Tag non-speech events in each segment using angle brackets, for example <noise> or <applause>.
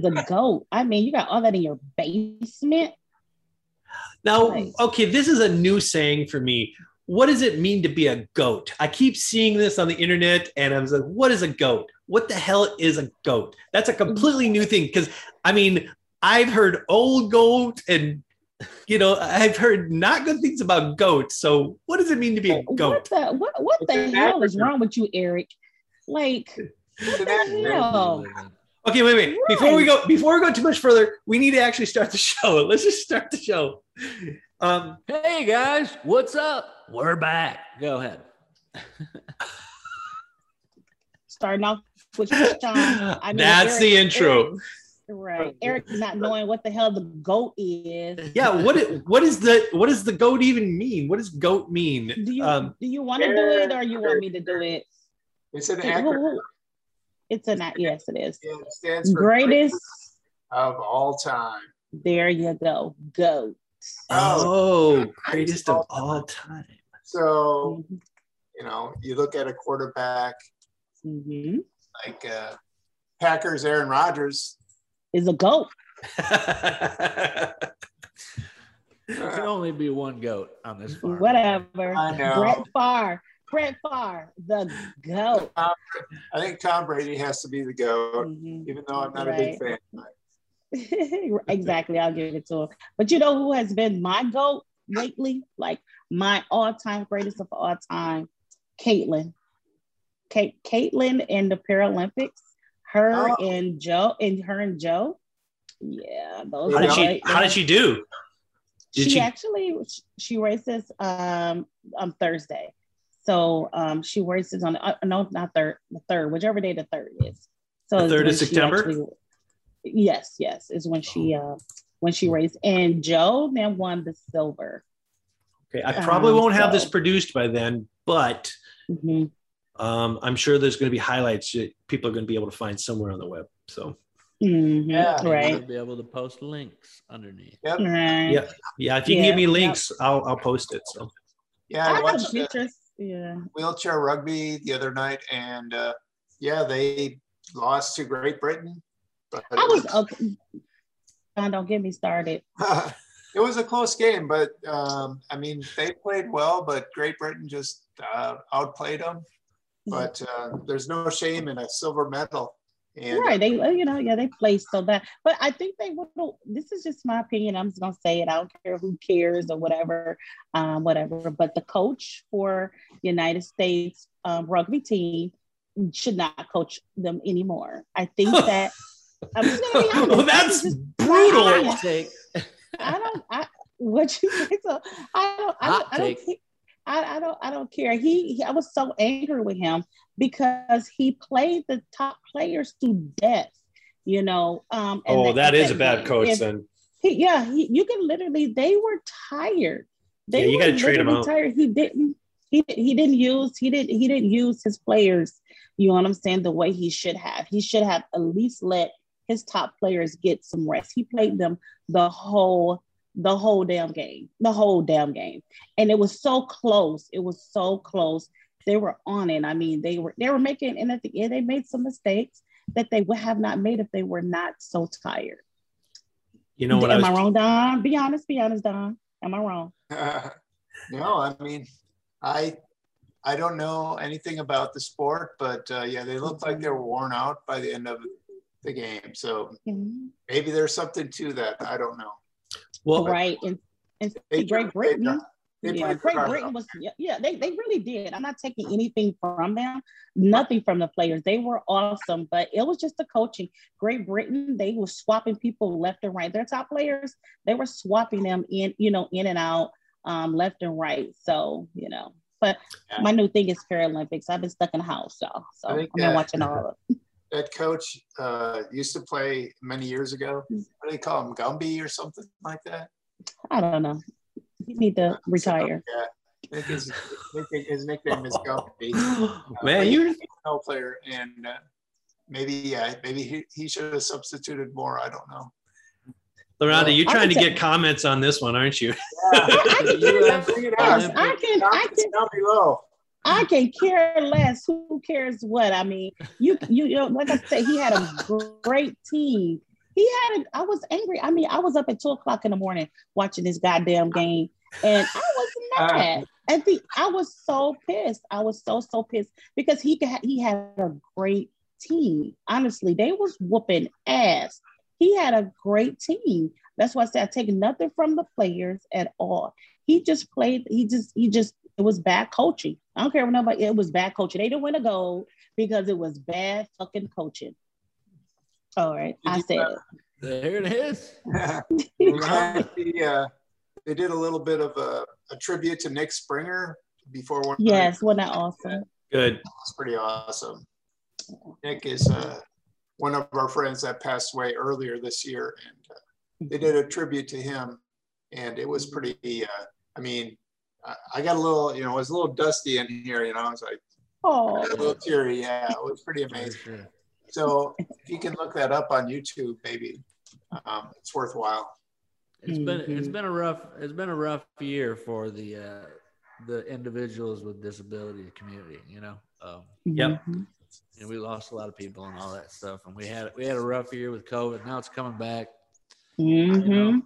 count as a goat? I mean, you got all that in your basement. Now, Nice. okay, this is a new saying for me. What does it mean to be a goat? I keep seeing this on the internet and I was like, what is a goat? What the hell is a goat? That's a completely new thing because I mean, I've heard old goat and you know, I've heard not good things about goats. So, what does it mean to be a What goat? the what what the hell is wrong with you, Eric? Like, what the hell? Okay, wait, wait. Before we go, before we go too much further, we need to actually start the <laughs> show. Let's just start the show. Um, Hey guys, what's up? We're back. Go ahead. Starting off with <laughs> Shawn. I mean, That's the intro. Eric- right. Eric not knowing what the hell the goat is. yeah, what i- what is the what does the goat even mean? What does goat mean? Do you Um, do you want to do it or you want me to do it? It's an Who- acronym. Who- It's an yes, it is. It stands for Greatest. of all time. There you go. Goat. oh, greatest of all time. So, you know, you look at a quarterback hmm like uh, Packers Aaron Rodgers. Is a goat. <laughs> There can only be one goat on this farm. Whatever. I know. Brett Favre. Brett Favre, the goat. I think Tom Brady has to be the GOAT, Mhm. even though I'm not a big fan. <laughs> exactly. I'll give it to him. But you know who has been my goat lately? Like my all-time greatest of all time, Caitlin. Kate, Caitlin in the Paralympics. Her Oh. and Joe, and her and Joe. Yeah, those How did she how did she do? Did she, she- actually she races um on Thursday. So um she races on uh, no not third the third whichever day the third is. So The third of when she September? actually- yes, yes, is when she uh when she raced and Joe then won the silver. Okay, I probably Um, won't have this produced by then, but Mhm. um, I'm sure there's going to be highlights that people are going to be able to find somewhere on the web. So Mhm. Yeah. You'll right. be able to post links underneath. Yep. Right. Yeah. yeah, if you can give me yeah. links, I'll I'll post it. So Yeah, I I watched uh, pictures. Yeah. wheelchair rugby the other night, and uh, yeah, they lost to Great Britain. But I was okay. Don, don't get me started. <laughs> it was a close game, but um, I mean, they played well, but Great Britain just uh, outplayed them. But uh, there's no shame in a silver medal. And right they uh, you know yeah they play so bad but i think they will. this is just my opinion i'm just gonna say it i don't care who cares or whatever um whatever but the coach for united states um, rugby team should not coach them anymore i think <laughs> that i'm just gonna be honest well, that's just- brutal. I- I don't. I what you think? <laughs> So I don't. I don't. I don't, take. I, I don't. I don't care. He, he. I was so angry with him because he played the top players to death. You know. Um. and oh, that is a bad coach If- then. He, yeah. He, you can literally. They were tired. They Yeah, you gotta trade 'em literally out. Tired. He didn't. He, he didn't use. He didn't. He didn't use his players. You know what I'm saying? The way he should have. He should have at least let his top players get some rest. He played them the whole the whole damn game, the whole damn game, and it was so close. It was so close. They were on it. I mean, they were they were making, and at the end, they made some mistakes that they would have not made if they were not so tired. You know what I Am was I wrong, Don? Be honest. Be honest, Don. Am I wrong? <laughs> no, I mean, I I don't know anything about the sport, but uh, yeah, they looked like they were worn out by the end of the game. So Mhm. maybe there's something to that. I don't know. Well, Right. And, and They Great Britain. They yeah, Great. Britain was yeah, yeah, they, they really did. I'm not taking anything from them, nothing from the players. They were awesome, but it was just the coaching. Great Britain, they were swapping people left and right. Their top players, they were swapping them in, you know, in and out, um, left and right. So, you know, but Yeah. my new thing is Paralympics. I've been stuck in the house, y'all. So I I've been watching all of it. <laughs> That coach uh, used to play many years ago. What do they call him? Gumby or something like that? I don't know. You need to retire. Yeah. I think his, I think his nickname is Gumby. <gasps> man, you're a No player, and uh, maybe yeah, maybe he, he should have substituted more. I don't know. Laronda, you're I trying to would get comments on this one, aren't you? Yeah. <laughs> I can care less. Bring it I out. can, I can, Comments down below. I can care less. Who cares what? I mean, you you, you know, like I said, he had a great team. he had. A, I was angry. I mean, I was up at two o'clock in the morning watching this goddamn game, and I was uh, mad. At the, I was so pissed. I was so so pissed because he he had a great team. Honestly, they was whooping ass. He had a great team. That's why I said I take nothing from the players at all. He just played. He just he just it was bad coaching. I don't care what nobody. It was bad coaching. They didn't win a goal because it was bad fucking coaching. All right, I said it. There it is. <laughs> the, uh, they did a little bit of a, a tribute to Nick Springer before one. Yes, wasn't that awesome? Good. It's pretty awesome. Nick is uh, one of our friends that passed away earlier this year, and uh, they did a tribute to him, and it was pretty. Uh, I mean, I got a little, you know, it was a little dusty in here, you know. I was like, oh, a little teary. Yeah, it was pretty amazing. So if you can look that up on YouTube, maybe um, it's worthwhile. It's been it's mm-hmm. been a rough it's been a rough year for the uh, the individuals with disability community. You know. Um, yep. And we lost a lot of people and all that stuff, and we had we had a rough year with COVID. Now it's coming back. Mm-hmm. You know,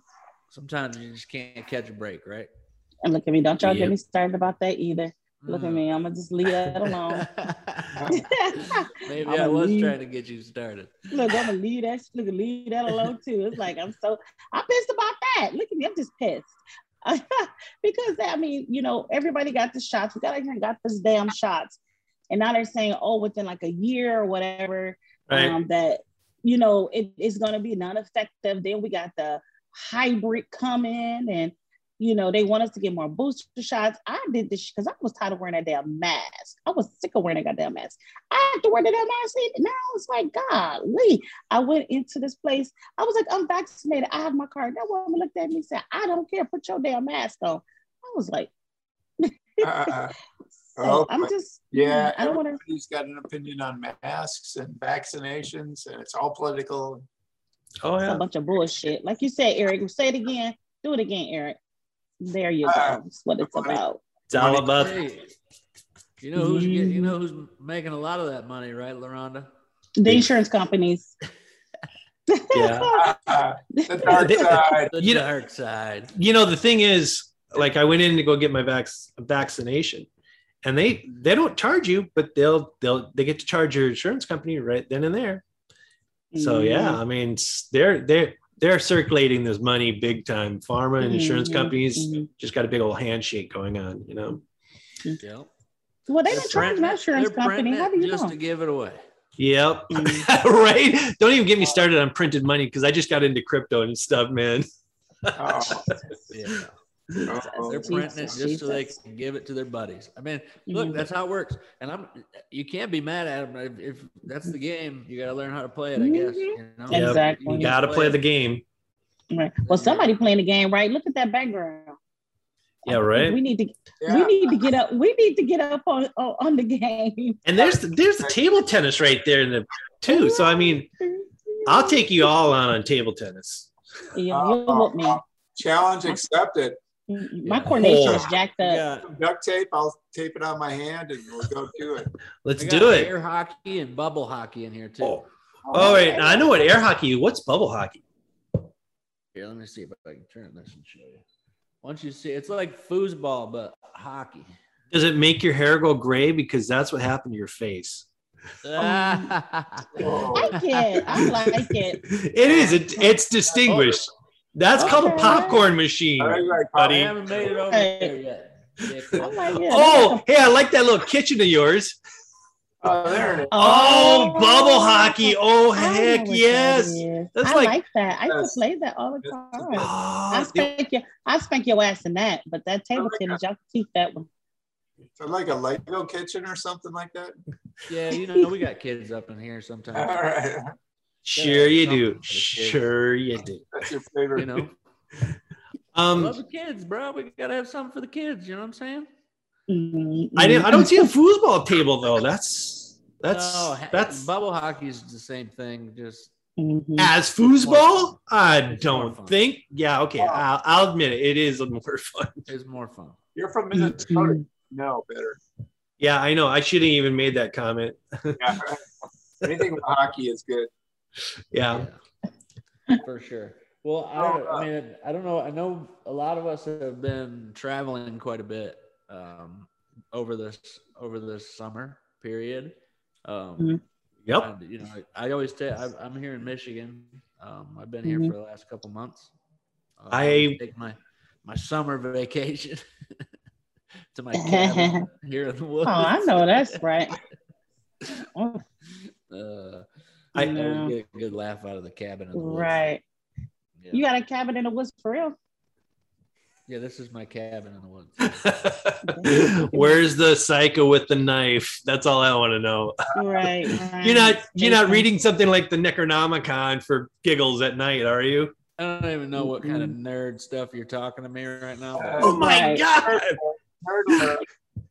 sometimes you just can't catch a break, right? And look at me. Don't y'all yep. get me started about that either. Look at me. I'm gonna just leave that <laughs> alone. <laughs> Maybe i was leave. trying to get you started. Look, I'm gonna leave that. Look, leave that alone too. It's like I'm so I'm pissed about that. Look at me. I'm just pissed. <laughs> because I mean, you know, everybody got the shots. We got everyone got this damn shots, and now they're saying, oh, within like a year or whatever, right. um, that you know it is going to be non-effective. Then we got the hybrid coming, and you know, they want us to get more booster shots. I did this because I was tired of wearing that damn mask. I was sick of wearing that goddamn mask. I have to wear that damn mask. Now it's like, golly. I went into this place. I was like, I'm vaccinated. I have my card. That woman looked at me and said, I don't care. Put your damn mask on. I was like, uh, <laughs> so I'm just, yeah, I don't want to. He's got an opinion on masks and vaccinations, and it's all political. Oh, yeah. It's a bunch of bullshit. Like you said, Eric, say it again. Do it again, Eric. There you go. That's what it's about. It's all about. Hey, you know who's you know who's making a lot of that money, right, LaRonda? The insurance companies. <laughs> yeah. <laughs> the dark <laughs> side. The you dark know, side. You know, the thing is, like I went in to go get my vac- vaccination and they they don't charge you, but they'll they'll they get to charge your insurance company right then and there. So yeah, mm-hmm. I mean they're they're they're circulating this money big time. Pharma and insurance mm-hmm, companies mm-hmm. just got a big old handshake going on, you know. Yeah. Well, they don't charge my insurance company. How do you just know? to give it away? Yep. Mm-hmm. <laughs> right. Don't even get me started on printed money because I just got into crypto and stuff, man. oh. <laughs> yeah. They're printing it just so they can give it to their buddies. I mean, look, mm-hmm. that's how it works. And I'm you can't be mad at them if, if that's the game. You got to learn how to play it, I guess. You know? Yep. Exactly. You got to play the game. Right. Well, somebody playing the game, right? Look at that background. Yeah, right. We need to yeah. we need to get up. We need to get up on on the game. And there's there's the table tennis right there in the too. So I mean, I'll take you all on on table tennis. Yeah, you'll uh, me. <laughs> Challenge accepted. My coordination is jacked up. Yeah. duct tape. I'll tape it on my hand and we'll go do it. <laughs> Let's do it. Air hockey and bubble hockey in here too. Oh, oh, oh wait, I know what air hockey. What's bubble hockey? Here, let me see if I can turn this and show you. Once you see, it's like foosball but hockey. Does it make your hair go gray? Because that's what happened to your face. <laughs> I like it. I like it. <laughs> It is. It, it's distinguished. That's okay. called a popcorn machine, buddy. I haven't made it over there yet. <laughs> oh, oh hey, I like that little kitchen of yours. Oh, there it is. Oh, oh bubble hockey. Oh, heck yes. That That's I like, like that. I used to play that all the time. Oh, I spank your I spank your ass in that, but that table tennis, y'all can keep that one. So like a Lego kitchen or something like that? <laughs> Yeah, you know, we got kids up in here sometimes. All right. Sure you do. Sure you do. That's your favorite. You know. <laughs> Um, love the kids, bro. We gotta have something for the kids. You know what I'm saying? Mm-hmm. I didn't. I don't see a foosball table though. That's that's no, that's bubble hockey is the same thing. Just mm-hmm. as foosball, I don't think. Yeah, okay. I'll, I'll, admit it. It is more <laughs> fun. It's more fun. You're from Minnesota. Mm-hmm. No, better. Yeah, I know. I shouldn't even made that comment. yeah, <laughs> anything with hockey is good. Yeah. for sure. Well, I, I mean, I don't know. I know a lot of us have been traveling quite a bit um, over this over this summer period. Um, mm-hmm. Yep. You know, I, I always say I'm here in Michigan. Um, I've been here mm-hmm. for the last couple months. Uh, I take my my summer <laughs> vacation to my cabin <laughs> here in the woods. Oh, I know that's right. oh. <laughs> Uh, I, I get a good laugh out of the cabin. The right. Yeah. You got a cabin in the woods for real? Yeah, this is my cabin in the woods. <laughs> Where's the psycho with the knife? That's all I want to know. Right. <laughs> right. you're not you're not reading something like the Necronomicon for giggles at night, are you? I don't even know what kind of mm-hmm. nerd stuff you're talking to me right now. oh my right. god.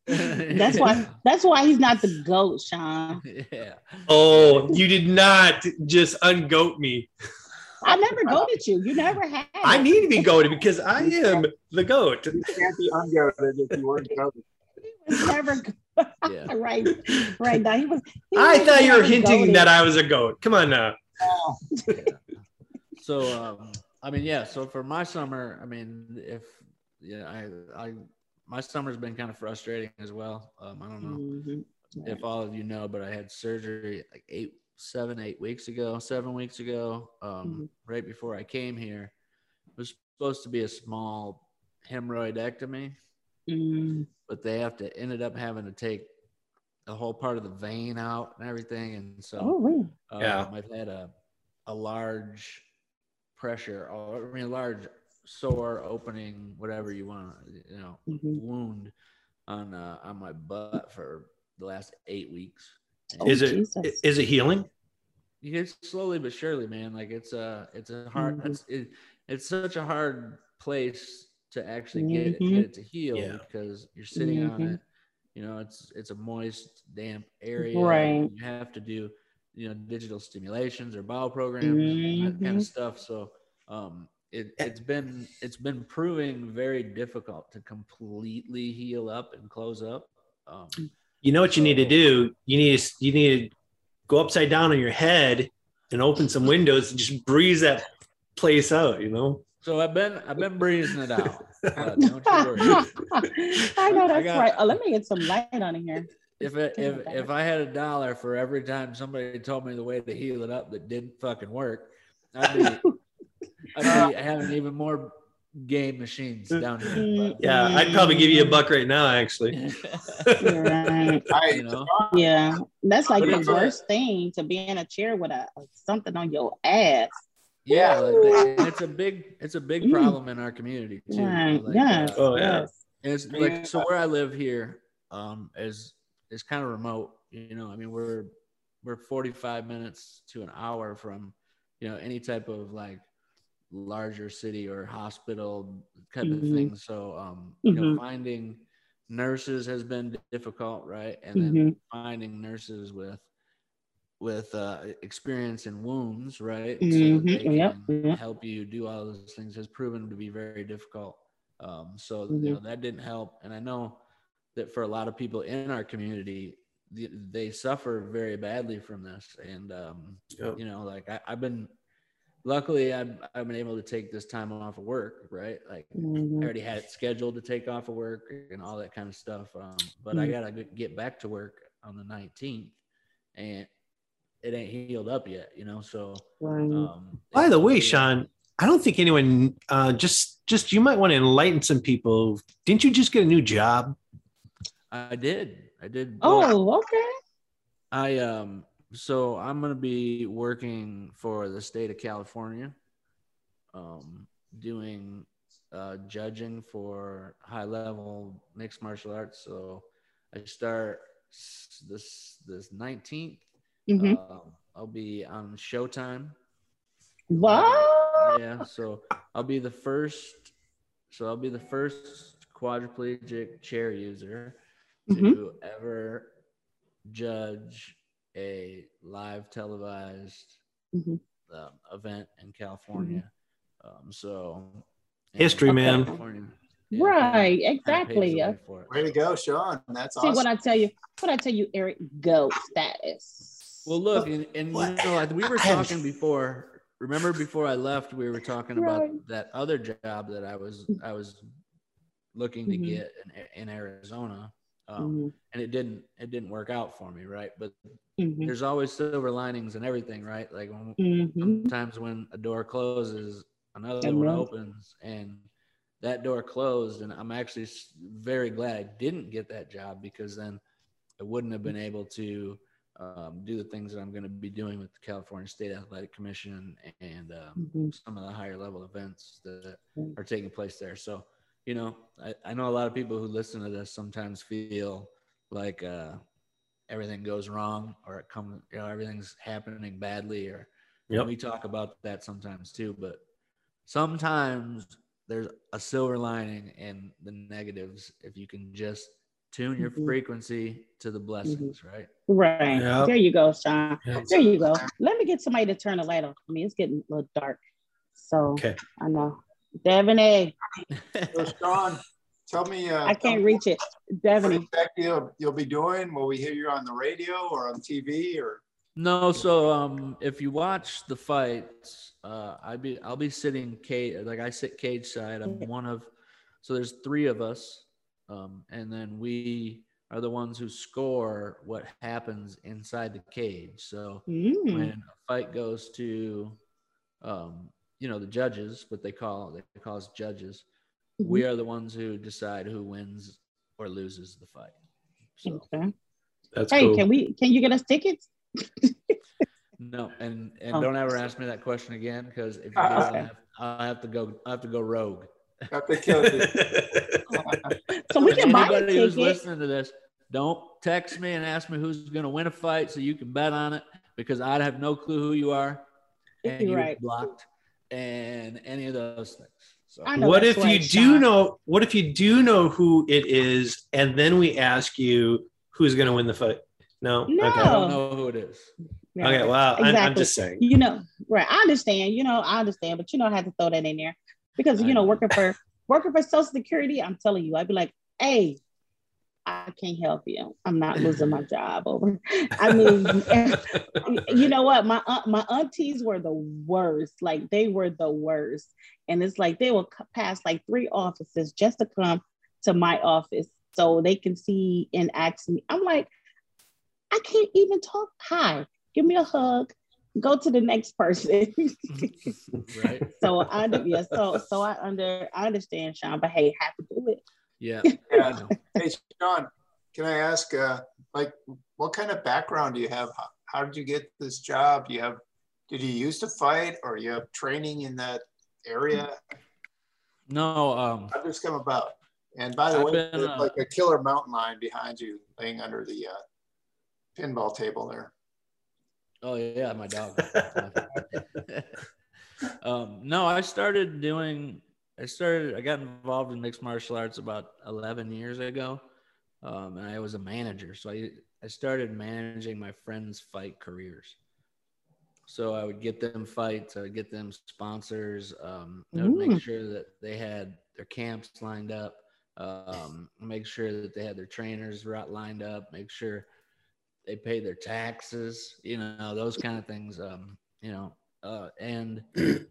<laughs> that's why that's why he's not the goat, Shawn. Yeah. Oh, you did not just ungoat me. I never goaded you. You never have. I need to be goaded because I am the goat. You can't be ungoated if you weren't goaded. He was never yeah. <laughs> right, right. Now he was. He I thought you were hinting goated. that I was a goat. Come on now. yeah. So, um, I mean, yeah. So for my summer, I mean, if yeah, I, I, my summer's been kind of frustrating as well. Um, I don't know mm-hmm. if all of you know, but I had surgery like eight seven, eight weeks ago, seven weeks ago, um, mm-hmm. right before I came here. It was supposed to be a small hemorrhoidectomy, mm-hmm. but they have to ended up having to take the whole part of the vein out and everything. And so, oh, um, yeah, I've had a a large pressure, or I mean, a large sore opening, whatever you want, you know, mm-hmm. wound on uh, on my butt for the last eight weeks. Oh, is it Jesus. is it healing? It's slowly but surely, man. Like it's a it's a hard mm-hmm. it's it, it's such a hard place to actually get, mm-hmm. it, get it to heal yeah. because you're sitting mm-hmm. on it. You know, it's it's a moist, damp area. Right. You have to do you know digital stimulations or bowel programs, and that kind of mm-hmm. stuff. So um, it, it's been it's been proving very difficult to completely heal up and close up. Um, you know what you need to do? You need to you need to go upside down on your head and open some windows and just breeze that place out. You know. So I've been I've been breezing it out. <laughs> Uh, <laughs> I know that's I got, right. Oh, let me get some light on here. If it, if if I had a dollar for every time somebody told me the way to heal it up that didn't fucking work, I'd be <laughs> I'd be having even more game machines down here. Mm, <laughs> yeah, I'd probably give you a buck right now, actually. <laughs> right. you know? Yeah, that's like the worst thing to be in a chair with a something on your ass. Yeah, like, it's a big it's a big mm. problem in our community too. Right. Like, yes. Uh, oh yeah. It's like so where I live here um is is kind of remote. You know, I mean we're we're 45 minutes to an hour from you know any type of like larger city or hospital type mm-hmm. of thing. So, um, you mm-hmm. know, finding nurses has been difficult, right? And then mm-hmm. finding nurses with with uh, experience in wounds, right? So mm-hmm. they can yep. help you do all those things has proven to be very difficult. Um, so you know mm-hmm. that didn't help, and I know that for a lot of people in our community, they suffer very badly from this. And um, yep. you know, like I, I've been luckily I've, I've been able to take this time off of work right? Like mm-hmm. i already had it scheduled to take off of work and all that kind of stuff um, but mm-hmm. i gotta get back to work on the 19th and it ain't healed up yet you know so um, by the way shawn i don't think anyone uh, just just you might want to enlighten some people. Didn't you just get a new job? I did. I did oh okay. I um so I'm going to be working for the state of California, um, doing uh, judging for high level mixed martial arts. So I start this this 19th. Mm-hmm. Uh, I'll be on Showtime. Wow. Yeah. So I'll be the first. So I'll be the first quadriplegic chair user mm-hmm. to ever judge a live televised mm-hmm. um, event in California. Mm-hmm. Um, so history, man. Yeah, right, exactly. Way to go, Shawn. That's See awesome. what I tell you. What I tell you, Eric, go status. Well, look, and, and you know, we were talking before remember before I left, we were talking right. about that other job that I was I was looking to mm-hmm. get in, in Arizona, um, mm-hmm. and it didn't it didn't work out for me, right? But mm-hmm. there's always silver linings and everything, right? Like when, mm-hmm. sometimes when a door closes, another one opens, and that door closed, and I'm actually very glad I didn't get that job because then I wouldn't have been able to um, do the things that I'm going to be doing with the California State Athletic Commission and um, mm-hmm. some of the higher level events that are taking place there. So, you know, I, I, know a lot of people who listen to this sometimes feel like uh, everything goes wrong or it comes, you know, everything's happening badly. Or yep. we talk about that sometimes too. But sometimes there's a silver lining in the negatives if you can just tune your mm-hmm. frequency to the blessings, mm-hmm. right? Right. Yep. There you go, Shawn. Yep. There you go. Let me get somebody to turn the light on. I mean, it's getting a little dark. So okay. I know. Devin A. so Shawn, tell me. Uh, I can't reach it. Devin. What you'll, you'll be doing? Will we hear you on the radio or on TV or? No, so um, if you watch the fights, uh, I be I'll be sitting cage like I sit cage side. I'm one of, so there's three of us um, and then we are the ones who score what happens inside the cage. So mm. when a fight goes to, um, you know, the judges, what they call they call us judges, mm-hmm. we are the ones who decide who wins or loses the fight. So, okay. That's hey, cool. can we? Can you get us tickets? <laughs> no, and and oh. don't ever ask me that question again because if you do, I'll, have, I'll have to go. I have to go rogue. Have to kill you. <laughs> so we can buy Anybody who's listening to this, don't text me and ask me who's going to win a fight so you can bet on it because I'd have no clue who you are and you're right. blocked and any of those things. So. What if you do know? What if you do know who it is, and then we ask you who's going to win the fight? No, no, okay. I don't know who it is. Yeah. Okay, well, exactly. I'm, I'm, just saying. You know, right? I understand. You know, I understand, but you know, I had to throw that in there because you know, working for working for Social Security, I'm telling you, I'd be like, hey, I can't help you. I'm not losing my <laughs> job over. <laughs> I mean, you know what? My my aunties were the worst. Like they were the worst, and it's like they will pass like three offices just to come to my office so they can see and ask me. I'm like, I can't even talk. Hi, give me a hug go to the next person. <laughs> right. So I yeah, so so I under I understand Shawn, but hey, have to do it. Yeah. yeah. hey Shawn, can I ask uh like what kind of background do you have? How, how did you get this job? Do you have did you used to fight or you have training in that area? No, um how did this come about? And by the I've way, been, uh, like a killer mountain lion behind you laying under the uh, pinball table there. Oh yeah, my dog. <laughs> um, no, I started doing. I started. I got involved in mixed martial arts about 11 years ago, um, and I was a manager. So I I started managing my friends' fight careers. So I would get them fights. I would get them sponsors. Um, I would make sure that they had their camps lined up. Um, make sure that they had their trainers lined up. Make sure they pay their taxes, you know, those kind of things. Um, you know, uh, and <clears throat>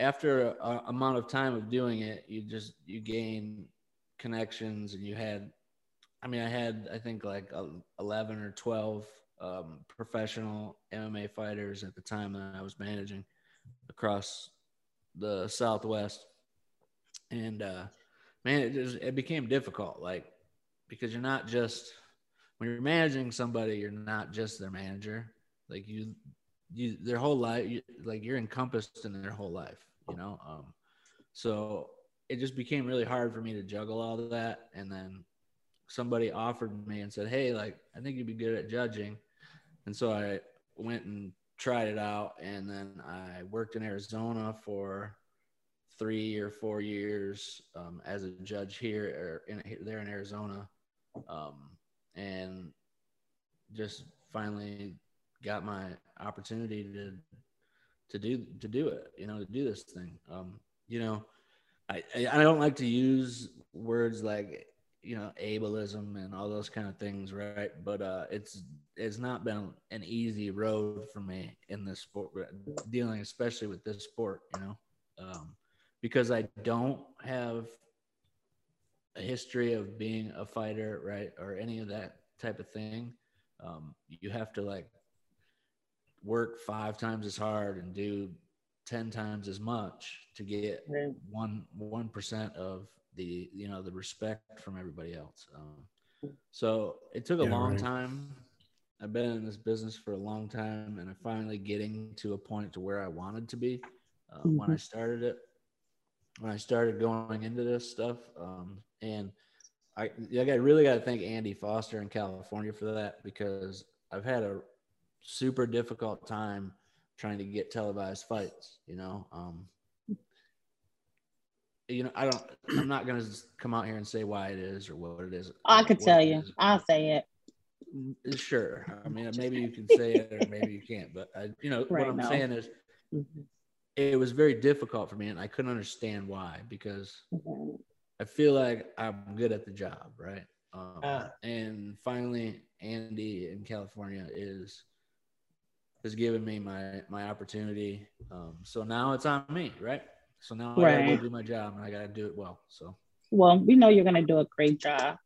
after a, amount of time of doing it, you just you gain connections, and you had, I mean, I had I think like eleven or twelve um, professional MMA fighters at the time that I was managing across the Southwest, and uh, man, it just it became difficult, like because you're not just when you're managing somebody, you're not just their manager. Like you, you their whole life, you, like you're encompassed in their whole life. You know, um, so it just became really hard for me to juggle all of that. And then somebody offered me and said, "Hey, like I think you'd be good at judging," and so I went and tried it out. And then I worked in Arizona for three or four years um, as a judge here or in, there in Arizona. Um, and just finally got my opportunity to to do to do it you know to do this thing. Um you know i i don't like to use words like you know ableism and all those kind of things right? But uh it's it's not been an easy road for me in this sport dealing especially with this sport you know? Um because i don't have a history of being a fighter right? Or any of that type of thing. Um you have to like work five times as hard and do 10 times as much to get one one percent of the you know the respect from everybody else. Um, so it took a yeah, long right. time. I've been in this business for a long time, and I'm finally getting to a point to where I wanted to be uh, mm-hmm. when I started it. When I started going into this stuff, um, and I, I really got to thank Andy Foster in California for that because I've had a super difficult time trying to get televised fights. You know, um, you know, I don't. I'm not gonna come out here and say why it is or what it is. I could tell you. I'll say it. Mm, sure. I <laughs> mean, maybe you can say it or maybe you can't. But I, you know, right what I'm now. saying is, mm-hmm. it was very difficult for me, and I couldn't understand why because mm-hmm. I feel like I'm good at the job, right? Um, uh. And finally, Andy in California is has given me my my opportunity. Um, so now it's on me, right? So now right. I gotta go do my job and I gotta do it well. So well, we know you're gonna do a great job.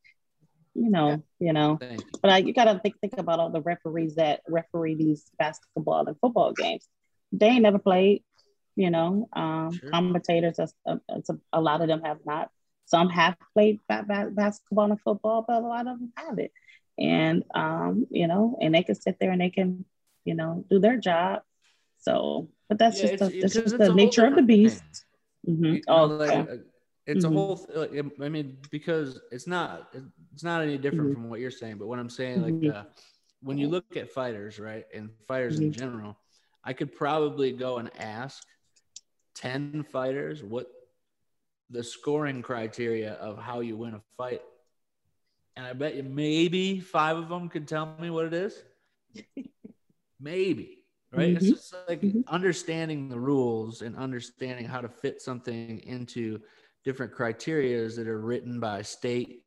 You know, yeah. you know, you. but I, you gotta think think about all the referees that referee these basketball and football games. They ain't never played. You know, um, sure. commentators. A, a, a, lot of them have not. Some have played ba- ba- basketball and football, but a lot of them haven't. And um, you know, and they can sit there and they can, you know, do their job. So, but that's yeah, just the, that's just the nature of the beast. Mm-hmm. Oh, like, uh, it's mm-hmm. a whole. Like, I mean, because it's not it's not any different mm-hmm. from what you're saying. But what I'm saying, like, mm-hmm. uh, when you look at fighters, right, and fighters in mm-hmm. general, I could probably go and ask ten fighters what the scoring criteria of how you win a fight, and I bet you maybe five of them could tell me what it is. <laughs> maybe right? Mm-hmm. It's just like mm-hmm. understanding the rules and understanding how to fit something into different criterias that are written by state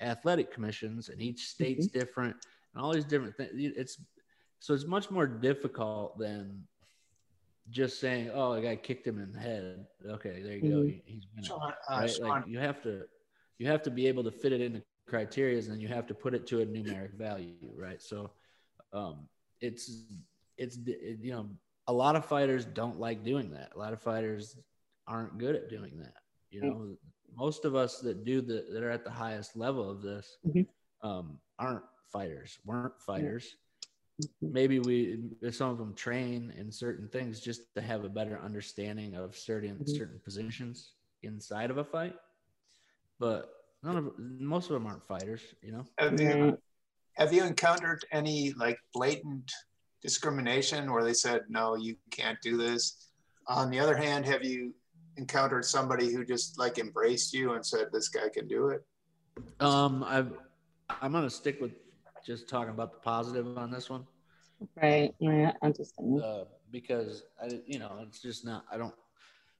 athletic commissions, and each state's mm-hmm. different, and all these different things. It's so it's much more difficult than just saying, "Oh, the guy kicked him in the head." Okay, there you go. Mm-hmm. He's winning. Uh, right? Like you have to you have to be able to fit it into criterias and you have to put it to a numeric value, right? So um, it's it's it, you know a lot of fighters don't like doing that. A lot of fighters aren't good at doing that. You know, mm-hmm. most of us that do the that are at the highest level of this mm-hmm. um, aren't fighters, weren't fighters. Mm-hmm. Maybe we some of them train in certain things just to have a better understanding of certain mm-hmm. certain positions inside of a fight. But none of most of them aren't fighters. You know. Have you, encountered any like blatant discrimination where they said, no, you can't do this? On the other hand, have you encountered somebody who just like embraced you and said, this guy can do it? Um, I've, I'm going to stick with just talking about the positive on this one. Right. Yeah. I understand. Uh, because I, you know, it's just not, I don't,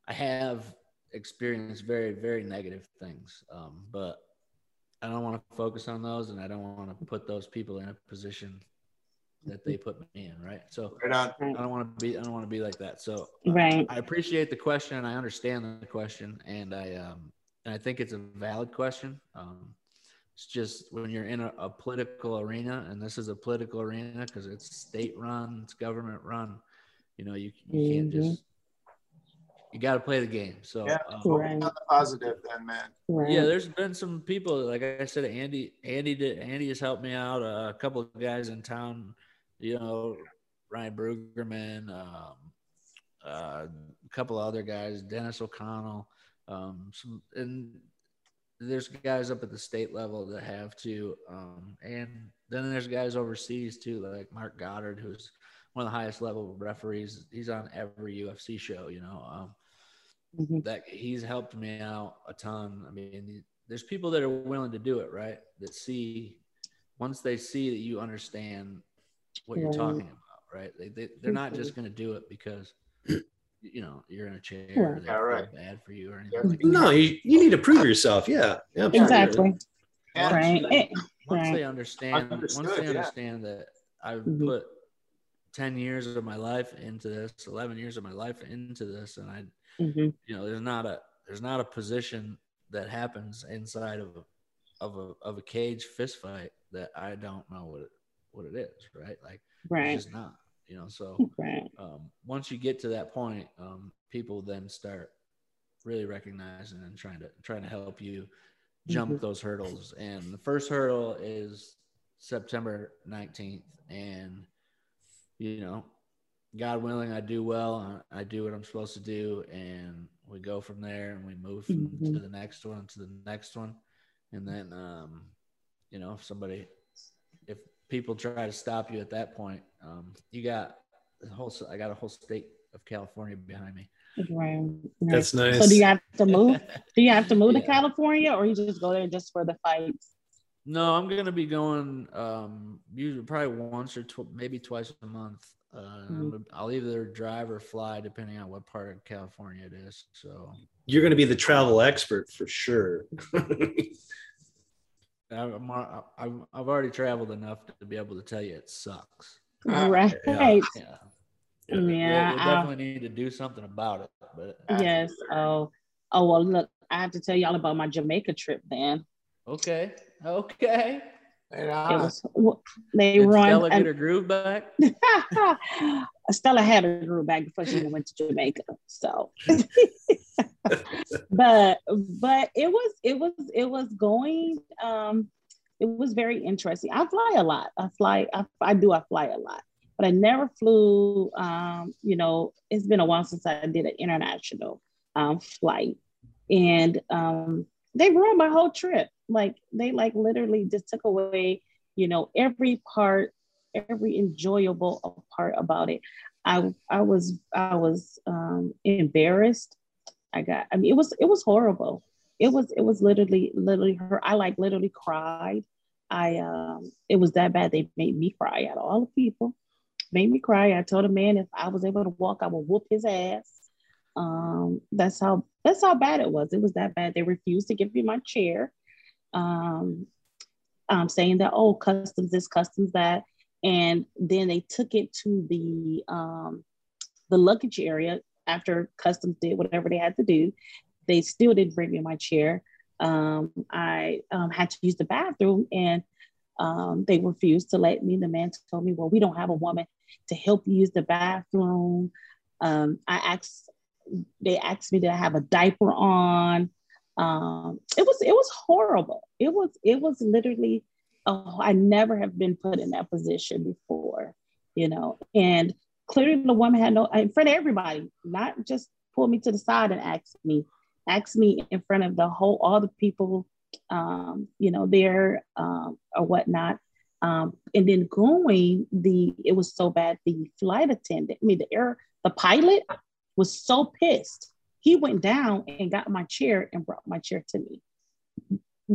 I have experienced very, very negative things. Um, but I don't want to focus on those and I don't want to put those people in a position that they put me in, right? So right on. I don't want to be I don't want to be like that. So right. I appreciate the question and I understand the question and I um and I think it's a valid question. Um it's just when you're in a, a political arena and this is a political arena because it's state run, it's government run, you know, you, you mm-hmm. can't just you got to play the game. So yeah, um, right. the positive then, man. Right. Yeah, there's been some people like I said, Andy. Andy did. Andy has helped me out. Uh, a couple of guys in town you know, Ryan Brueggemann, um, uh, a couple of other guys, Dennis O'Connell, um, some, and there's guys up at the state level that have to, um, and then there's guys overseas too, like Marc Goddard, who's one of the highest level referees. He's on every UFC show, you know. Um, mm-hmm. That he's helped me out a ton. I mean, there's people that are willing to do it, right? That see once they see that you understand what you're talking about, right? They, they they're not just going to do it because you know you're in a chair or they're right. bad for you or anything. Like no, you, you need to prove yourself. Yeah, yeah exactly. right. Once, right. they understand, once they understand yeah. that I've mm-hmm. put 10 years of my life into this, 11 years of my life into this, and I, mm-hmm. you know, there's not a there's not a position that happens inside of a of a of a cage fist fight that I don't know what it what it is, right? Like, right. it's just not, you know. So, right. um, once you get to that point, um, people then start really recognizing and trying to trying to help you jump mm-hmm. those hurdles. And the first hurdle is September 19th, and you know, God willing, I do well. I do what I'm supposed to do, and we go from there, and we move mm-hmm. to the next one, to the next one, and then, um, you know, if somebody, if people try to stop you at that point, um, you got the whole. I got a whole state of California behind me. Right. right. That's nice. So do you have to move? <laughs> do you have to move yeah. to California, or you just go there just for the fights? No, I'm gonna be going um usually probably once or tw- maybe twice a month. Uh, mm-hmm. I'll either drive or fly depending on what part of California it is. So you're gonna be the travel expert for sure. <laughs> I'm, I'm, I've already traveled enough to be able to tell you it sucks. Right. Yeah. yeah. Yeah, we, definitely need to do something about it. But yes. Oh, oh well. Look, I have to tell y'all about my Jamaica trip. Then. Okay. Okay. Was, they Did run. Stella get her groove back. <laughs> Stella had her groove back before she went to Jamaica. So, <laughs> but but it was it was it was going. Um, it was very interesting. I fly a lot. I fly. I, I do. I fly a lot but I never flew. Um, you know, it's been a while since I did an international um, flight, and um, they ruined my whole trip. Like they like literally just took away, you know, every part, every enjoyable part about it. I I was I was um, embarrassed. I got. I mean, it was it was horrible. It was it was literally literally her. I like literally cried. I um, it was that bad. They made me cry out of all the people made me cry. I told a man if I was able to walk, I would whoop his ass. Um, that's how that's how bad it was. It was that bad. They refused to give me my chair, um, um, saying that oh, customs this, customs that, and then they took it to the um, the luggage area after customs did whatever they had to do. They still didn't bring me my chair. Um, I um, had to use the bathroom, and um, they refused to let me. The man told me, "Well, we don't have a woman to help use the bathroom. Um, I asked, they asked me to have a diaper on. Um, it was it was horrible. It was it was literally. Oh, I never have been put in that position before, you know. And clearly, the woman had no in front of everybody, not just pull me to the side and ask me, ask me in front of the whole all the people, um, you know, there um, or whatnot. Um, and then going, the it was so bad. The flight attendant, I mean, the air, the pilot was so pissed. He went down and got my chair and brought my chair to me.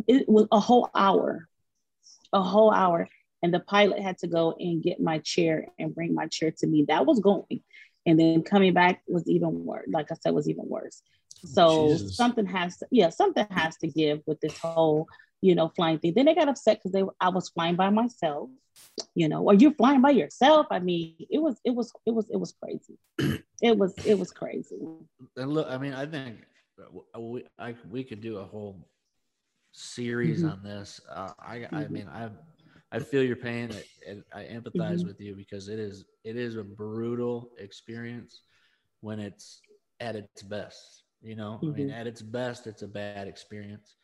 It was a whole hour, a whole hour. And the pilot had to go and get my chair and bring my chair to me. That was going. And then coming back was even worse. Like I said, was even worse. So Jesus. something has to, yeah, something has to give with this whole you know, flying thing. Then they got upset because they I was flying by myself, you know, or you're flying by yourself. I mean, it was it was it was it was crazy. <clears throat> it was it was crazy. And look, I mean, I think we I, we could do a whole series mm-hmm. on this. Uh, I mm-hmm. I mean, I I feel your pain. I, <laughs> I empathize mm-hmm. with you because it is it is a brutal experience when it's at its best. You know, I mean, mm-hmm. at its best, it's a bad experience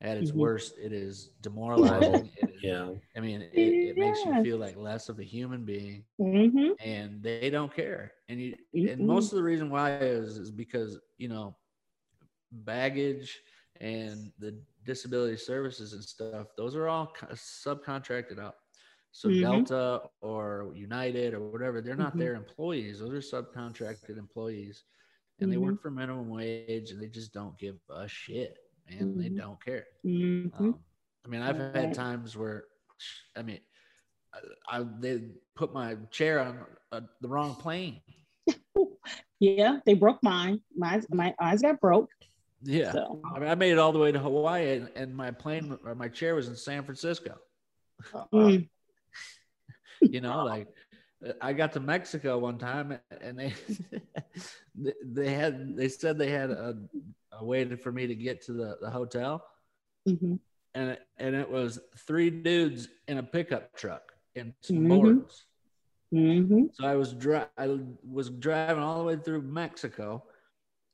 at its mm-hmm. worst, it is <laughs> demoralizing. It is, yeah. I mean, it, it makes you feel like less of a human being, mm-hmm. and they don't care. And you, mm-hmm. and most of the reason why is is because you know, baggage and the disability services and stuff. Those are all subcontracted out. So mm-hmm. Delta or United or whatever, they're not mm-hmm. their employees. Those are subcontracted employees, and they work mm-hmm. for minimum wage, and they just don't give a shit and mm-hmm. they don't care. Mm-hmm. Um, I mean, I've had times where, I mean, I, I they put my chair on uh, the wrong plane. <laughs> yeah, they broke mine. My my eyes got broke. Yeah, so. I mean, I made it all the way to Hawaii, and, and my plane or my chair was in San Francisco. Mm. you know, like I got to Mexico one time, and <laughs> they they had they said they had a, a way for me to get to the, the hotel, mm-hmm. and it, and it was three dudes in a pickup truck and some mm-hmm. boards. Mm-hmm. So I was dri- I was driving all the way through Mexico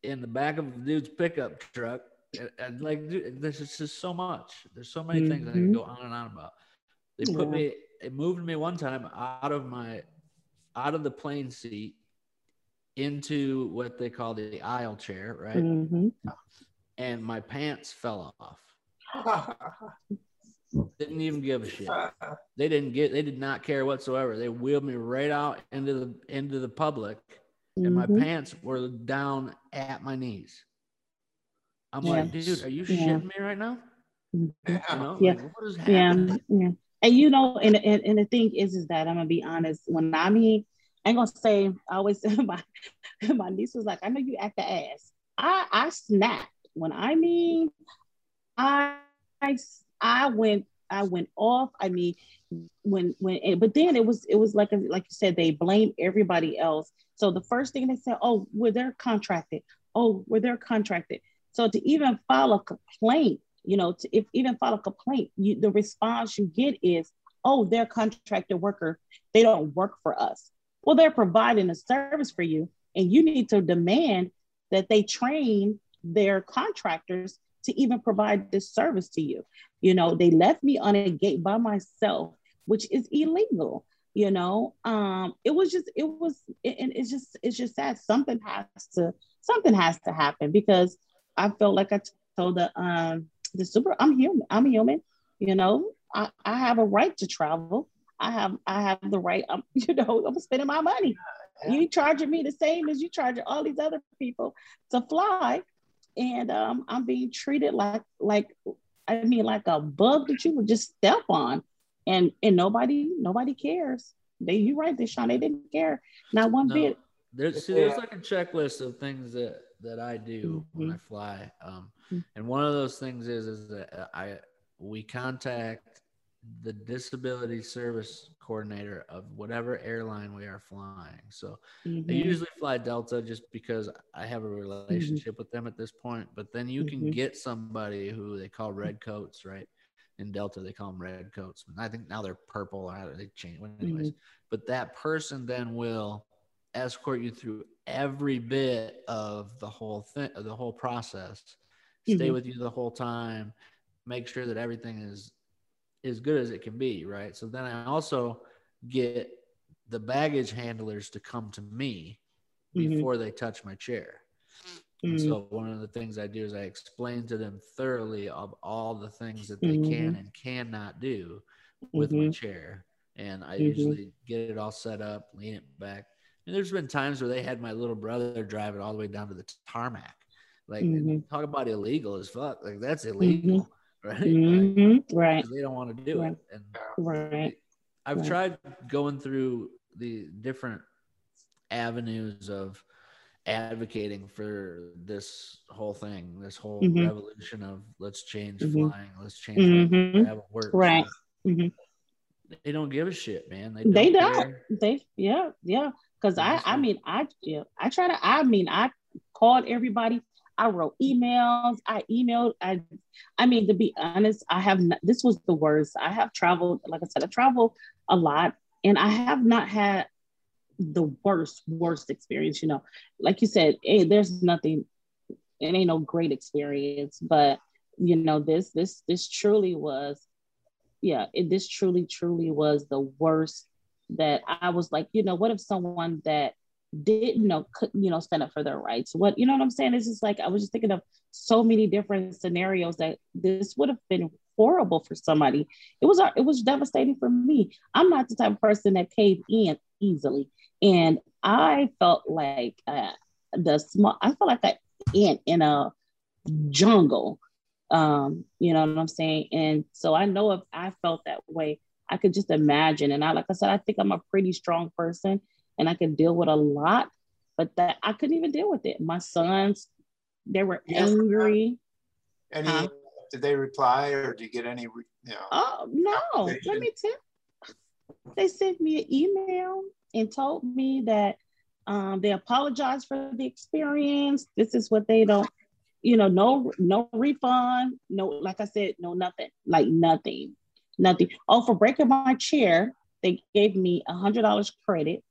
in the back of the dude's pickup truck. And, and like, dude, is just so much. There's so many things I can go on and on about. They put yeah. me, it moved me one time out of my, out of the plane seat into what they call the aisle chair, right? Mm-hmm. And my pants fell off. didn't even give a shit. They didn't get. They did not care whatsoever. They wheeled me right out into the into the public, mm-hmm. and my mm-hmm. pants were down at my knees. I'm yeah. like, dude, are you yeah. shitting me right now? Mm-hmm. You know, yeah. Like, what is happening? Yeah. yeah. And you know, and, and and the thing is, is that I'm gonna be honest. When I mean, I ain't gonna say. I always <laughs> my my niece was like, I know you act the ass. I I snapped when I mean, I I I went I went off. I mean, when when but then it was it was like a, like you said they blame everybody else. So the first thing they said, oh, well they're contracted. Oh, well they're contracted. So to even file a complaint, you know, to if even file a complaint, you, the response you get is, oh, they're contracted worker. They don't work for us. Well, they're providing a service for you, and you need to demand that they train their contractors to even provide this service to you. You know, they left me on a gate by myself, which is illegal. You know, um, it was just, it was, and it, it's just, it's just sad. Something has to, something has to happen because I felt like I told the, um, the super, I'm human, I'm human. You know, I, I have a right to travel. I have, I have the right. I'm, <laughs> you know, I'm spending my money. You charging me the same as you charging all these other people to fly and um, I'm being treated like like I mean like a bug that you would just step on, and and nobody nobody cares. They you right, Deshaun, they didn't care not one no, bit. There's see, there's like a checklist of things that that I do mm-hmm. when I fly, um, mm-hmm. and one of those things is is that I we contact the disability service coordinator of whatever airline we are flying. So mm-hmm. I usually fly Delta just because I have a relationship mm-hmm. with them at this point. But then you can mm-hmm. get somebody who they call red coats, right? In Delta, they call them red coats. I think now they're purple. how do They change, anyways. Mm-hmm. But that person then will escort you through every bit of the whole thing, the whole process. Stay mm-hmm. with you the whole time. Make sure that everything is as good as it can be, right? So then I also get the baggage handlers to come to me mm-hmm. before they touch my chair. Mm-hmm. So one of the things I do is I explain to them thoroughly of all the things that they mm-hmm. can and cannot do with my mm-hmm. chair. And I mm-hmm. usually get it all set up, lean it back. And there's been times where they had my little brother drive it all the way down to the tarmac. Like mm-hmm. talk about illegal as fuck. Like that's illegal right? <laughs> Mm-hmm. Right. They don't want to do right. it. And right. I've right. tried going through the different avenues of advocating for this whole thing, this whole mm-hmm. revolution of let's change mm-hmm. flying, let's change mm-hmm. how it works. Right. Mm-hmm. They don't give a shit, man. They don't. They don't. They yeah yeah. Because I I mean I yeah I try to I mean I called everybody I wrote emails. I emailed. I, I mean, to be honest, I have not, this was the worst. I have traveled, like I said, I travel a lot, and I have not had the worst, worst experience. You know, like you said, hey, there's nothing. It ain't no great experience, but you know, this, this, this truly was, yeah, it, this truly, truly was the worst. That I was like, you know, what if someone that didn't know could you know stand up for their rights. What you know what i'm saying? It's just like i was just thinking of so many different scenarios that this would have been horrible for somebody. It was it was devastating for me. I'm not the type of person that cave in easily. And i felt like uh, the small i felt like an ant in a jungle um you know what i'm saying? And so i know if i felt that way i could just imagine. And i like i said i think i'm a pretty strong person and I could deal with a lot, but that I couldn't even deal with it. My sons They were angry. Any? Did they reply, or did you get any? You know, oh no! Let me tell. They sent me an email and told me that um, they apologize for the experience. This is what they don't, you know, no, no refund, no, like I said, no nothing, like nothing, nothing. Oh, for breaking my chair, they gave me a hundred dollars credit,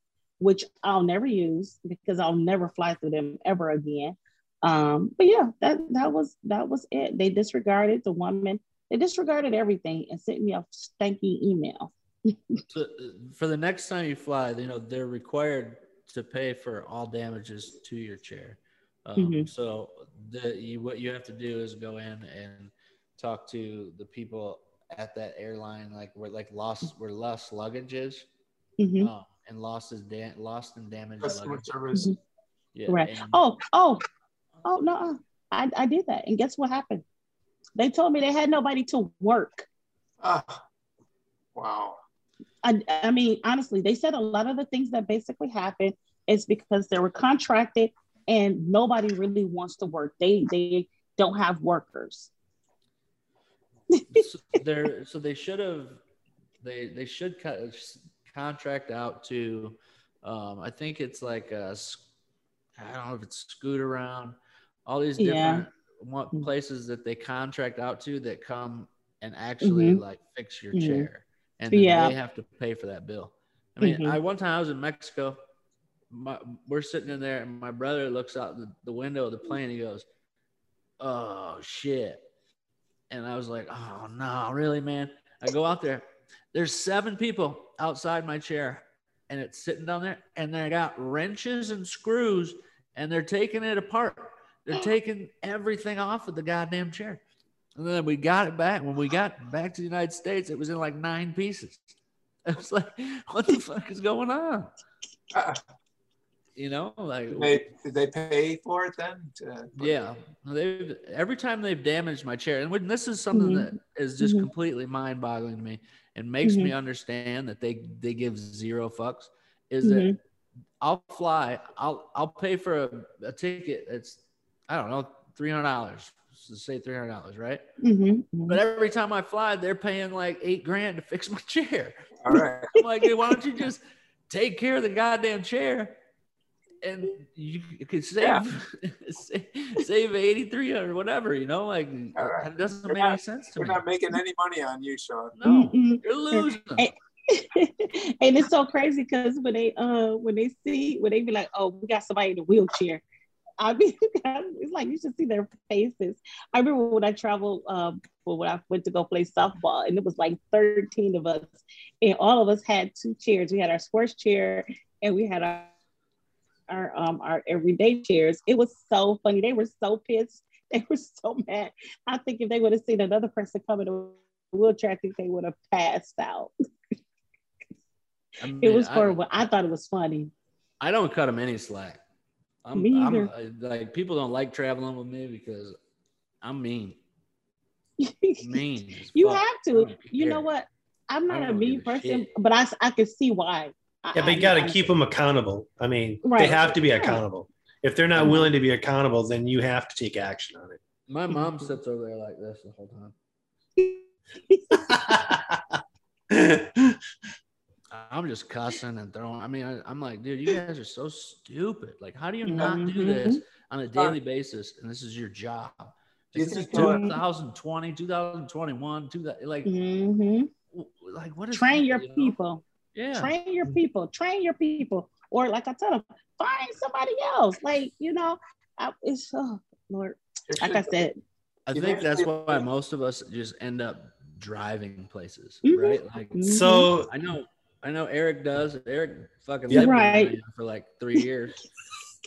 which I'll never use because I'll never fly through them ever again. Um, but yeah, that that was that was it. They disregarded the woman. They disregarded everything and sent me a stanky email. so uh, for the next time you fly, you know they're required to pay for all damages to your chair. Um, mm-hmm. So the you, what you have to do is go in and talk to the people at that airline, like where like lost where lost luggage is, mm-hmm. um, and lost is da- lost and damaged Customer. Service. Mm-hmm. Yeah, right. And, oh, oh, oh no, I, I did that, and guess what happened? They told me they had nobody to work. Ah, wow. I, I mean, honestly, they said a lot of the things that basically happened is because they were contracted and nobody really wants to work. They they don't have workers. so they're so they should have they they should contract out to um, I think it's like a, I don't know if it's Scootaround, all these different yeah. places that they contract out to that come and actually mm-hmm. like fix your mm-hmm. chair and yeah. they have to pay for that bill. I mean, mm-hmm. I one time I was in Mexico. My, we're sitting in there, and my brother looks out the, the window of the plane. He goes, "Oh shit!" And I was like, "Oh no, really, man?" I go out there. There's seven people outside my chair, and it's sitting down there, and they got wrenches and screws, and they're taking it apart. They're <gasps> taking everything off of the goddamn chair. And then we got it back. When we got back to the United States, it was in like nine pieces. <laughs> I was like, what the fuck is going on? Uh, <laughs> you know, like did they, did they pay for it then? yeah, they every time they've damaged my chair, and when this is something mm-hmm. that is just mm-hmm. completely mind-boggling to me, and makes mm-hmm. me understand that they they give zero fucks. Is that mm-hmm. I'll fly, I'll I'll pay for a, a ticket. that's I don't know, three hundred dollars to say three hundred dollars, right? Mm-hmm, mm-hmm. But every time I fly, they're paying like eight grand to fix my <laughs> chair. All right. I'm like, why don't you just take care of the goddamn chair? And you could save yeah. <laughs> save eighty three or whatever, you know, like right. it doesn't you're make not, any sense to we're me. We're not making any money on you, Shawn. No, mm-hmm. you're losing. <laughs> And, and it's so crazy because when they uh when they see when they be like, oh, we got somebody in a wheelchair, I mean, <laughs> it's like you should see their faces. I remember when I traveled, um, when I went to go play softball, and it was like 13 of us, and all of us had two chairs. We had our sports chair, and we had our our um our everyday chairs. It was so funny. They were so pissed. <laughs> They were so mad. I think if they would have seen another person coming to a wheelchair, I think they would have passed out. <laughs> I mean, it was horrible. I, I thought it was funny. I don't cut them any slack. I'm, me either. I'm, like people don't like traveling with me because I'm mean. <laughs> mean. you fuck. have to. You know what? I'm not a mean person, but I I can see why. Yeah, but you got to keep them accountable. I mean, right. they have to be accountable. If they're not willing to be accountable, then you have to take action on it. My mom sits over there like this the whole time. <laughs> I'm just cussing and throwing. I mean, I, am like, dude, you guys are so stupid. Like, how do you not do mm-hmm. this on a daily basis? And this is your job. This is 2020, 2021, 2000, like, mm-hmm. like what is train that, your you people? Know? Yeah, train your people. Train your people. Or like I tell them, find somebody else. Like you know, I, it's oh Lord. Like I said, I think that's why most of us just end up driving places, mm-hmm. right? Like, so I know I know Eric does. Eric fucking yeah, right for like three years.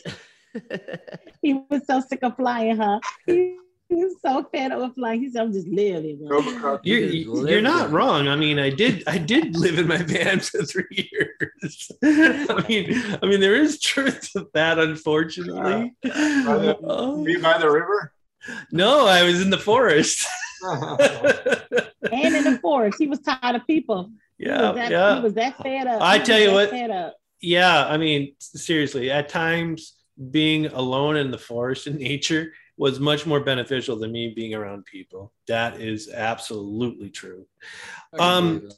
<laughs> he was so sick of flying, huh? He <laughs> <laughs> was so fed up with flying. He said, "I'm just living." You're, you're not wrong. I mean, I did I did live in my van for three years. <laughs> I mean, I mean, there is truth to that, unfortunately. Uh, by the, <laughs> oh. by the river? No, I was in the forest. and in the forest, he was tired of people. Yeah, that, yeah. He was that fed up. I tell you what. Yeah, I mean, seriously, at times being alone in the forest in nature was much more beneficial than me being around people. That is absolutely true. Um,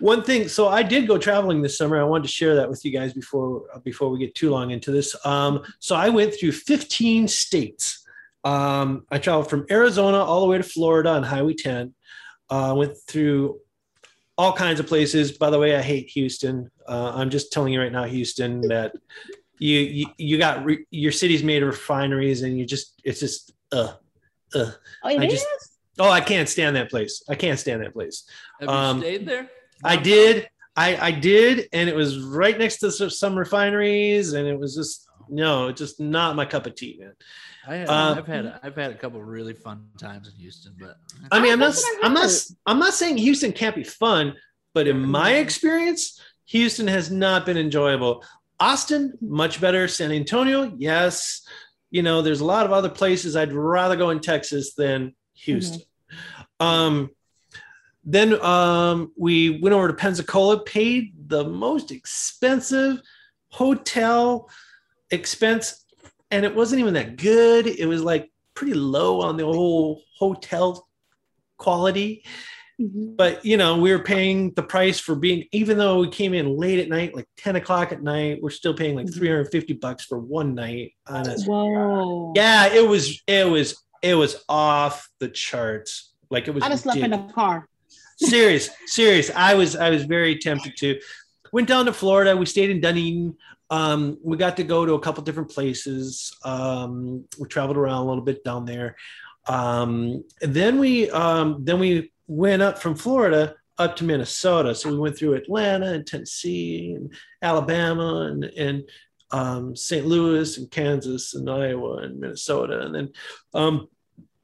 one thing, so I did go traveling this summer. I wanted to share that with you guys before before we get too long into this. Um, so I went through 15 states. Um, I traveled from Arizona all the way to Florida on Highway 10. Uh, went through all kinds of places. By the way, I hate Houston. Uh, I'm just telling you right now, Houston, that you you, you got re- your city's made of refineries, and you just it's just uh uh. Oh, it I is? just- Oh, I can't stand that place. I can't stand that place. Have you um, stayed there? I did. I I did, and it was right next to some- some refineries, and it was just no, it's just not my cup of tea, man. I have, uh, I've had I've had a couple of really fun times in Houston, but I mean, I'm not, I I'm not. I'm not saying Houston can't be fun, but in my experience, Houston has not been enjoyable. Austin, much better. San Antonio, yes. You know, there's a lot of other places I'd rather go in Texas than Houston. Um, then um, we went over to Pensacola, paid the most expensive hotel expense, and it wasn't even that good. It was like pretty low on the whole hotel quality Mhm. but you know we were paying the price for being even though we came in late at night like 10 o'clock at night we're still paying like Mhm. 350 bucks for one night on a Whoa. yeah it was it was it was off the charts. Like it was I just slept in the car. <laughs> serious serious. I was i was very tempted to. Went down to florida. We stayed in dunedin. Um, we got to go to a couple different places. Um, we traveled around a little bit down there. Um, and then we um, then we went up from florida up to minnesota. So we went through atlanta and tennessee and alabama and and um, st louis and kansas and iowa and minnesota. And then um,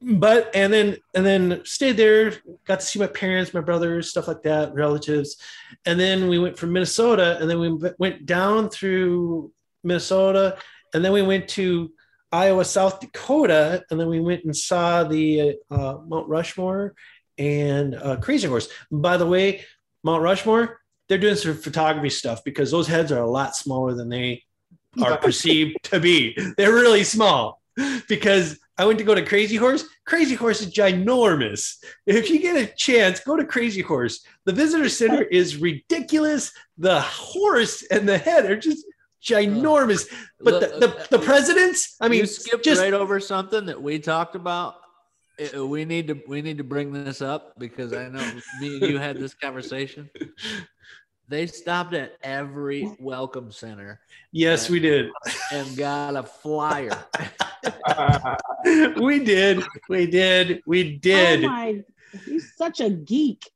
but and then and then stayed there got to see my parents my brothers stuff like that relatives. And then we went from minnesota and then we went down through minnesota. And then we went to iowa south dakota. And then we went and saw the uh, mount rushmore and uh, crazy horse by the way mount rushmore they're doing some photography stuff because those heads are a lot smaller than they <laughs> are perceived to be they're really small because I went to go to Crazy Horse. Crazy Horse is ginormous. If you get a chance, go to Crazy Horse. The visitor center <laughs> is ridiculous. The horse and the head are just ginormous. But the, the, the presidents, I mean, you skipped just right over something that we talked about. Uh, We need to we need to bring this up because I know me and you had this conversation. They stopped at every welcome center yes, we did. and got a flyer. <laughs> we did. We did. We did. Oh my, you're such a geek.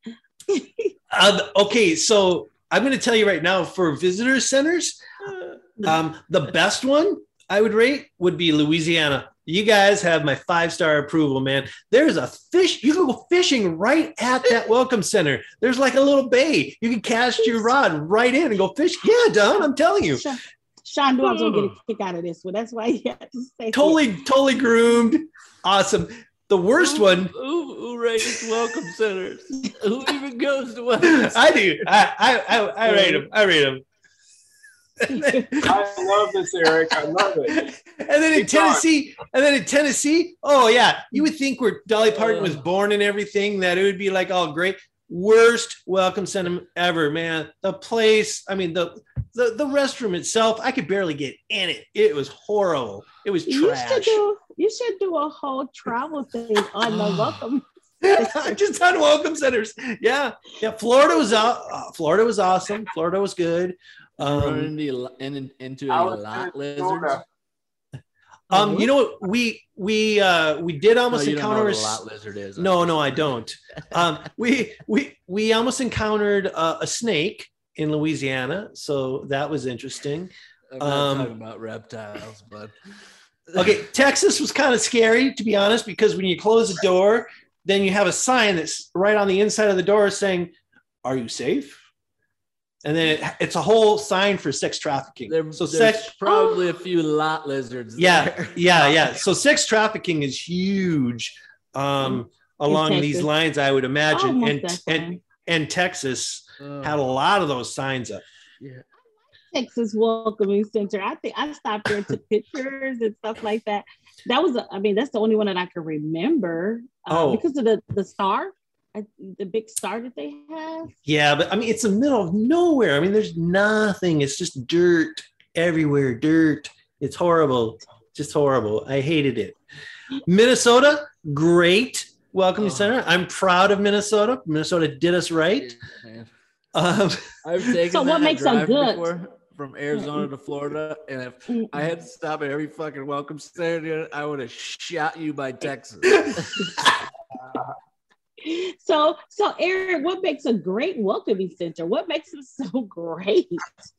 Uh, <laughs> okay, so I'm going to tell you right now for visitor centers, um, the best one I would rate would be Louisiana. You guys have my five star approval, man. There's a fish. You can go fishing right at that <laughs> welcome center. There's like a little bay. You can cast your rod right in and go fish. Yeah, Don, I'm telling you. Shawn, Shawn knew I was gonna get a hmm. kick out of this one. That's why he had to say it. Totally, totally groomed. Awesome. The worst one, Who, who rates welcome centers? Who even goes to welcome centers? <laughs> I do. I, I, I, I rate them. I rate them. <laughs> I love this, Eric. I love it. <laughs> and then in Keep going. Tennessee, and then in Tennessee, oh yeah, you would think where Dolly Parton was born and everything that it would be like all great. Worst welcome center ever, man. The place, I mean the the the restroom itself, I could barely get in it. It was horrible. It was You should trash. do you should do a whole travel thing on the <gasps> welcome. <laughs> Just on welcome centers. Yeah, yeah. Florida was out. Uh, Florida was awesome. Florida was good. Run Um, into, in, into I a was lot in lizards. Um, you know what? We we uh we did No, almost you don't know encounter. what a a s- lot lizard is. No, no, I don't. Um, we we we almost encountered uh, a snake in Louisiana, so that was interesting. I'm not um, talking about reptiles, but <laughs> Okay, Texas was kind of scary to be honest, because when you close the door, then you have a sign that's right on the inside of the door saying, "Are you safe?" And then it, it's a whole sign for sex trafficking. there, so sex, probably a few lot lizards. yeah, there. <laughs> yeah, yeah. So sex trafficking is huge um, along these lines, I would imagine, Oh, most and and and Texas Oh, had a lot of those signs up. yeah. Texas Welcoming Center. I think I stopped there and took pictures and stuff like that. That was, a, I mean, that's the only one that I can remember uh, oh. because of the the star, the big star that they have. Yeah, but I mean, it's the middle of nowhere. I mean, there's nothing. It's just dirt everywhere. Dirt. It's horrible. Just horrible. I hated it. Minnesota, great. Welcome oh. center. I'm proud of Minnesota. Minnesota did us right. Um, <laughs> I've taken so what makes them good? Before from Arizona to Florida, and if I had to stop at every fucking welcome center, I would have shot you by Texas. <laughs> so, so Eric, what makes a great welcoming center? What makes it so great?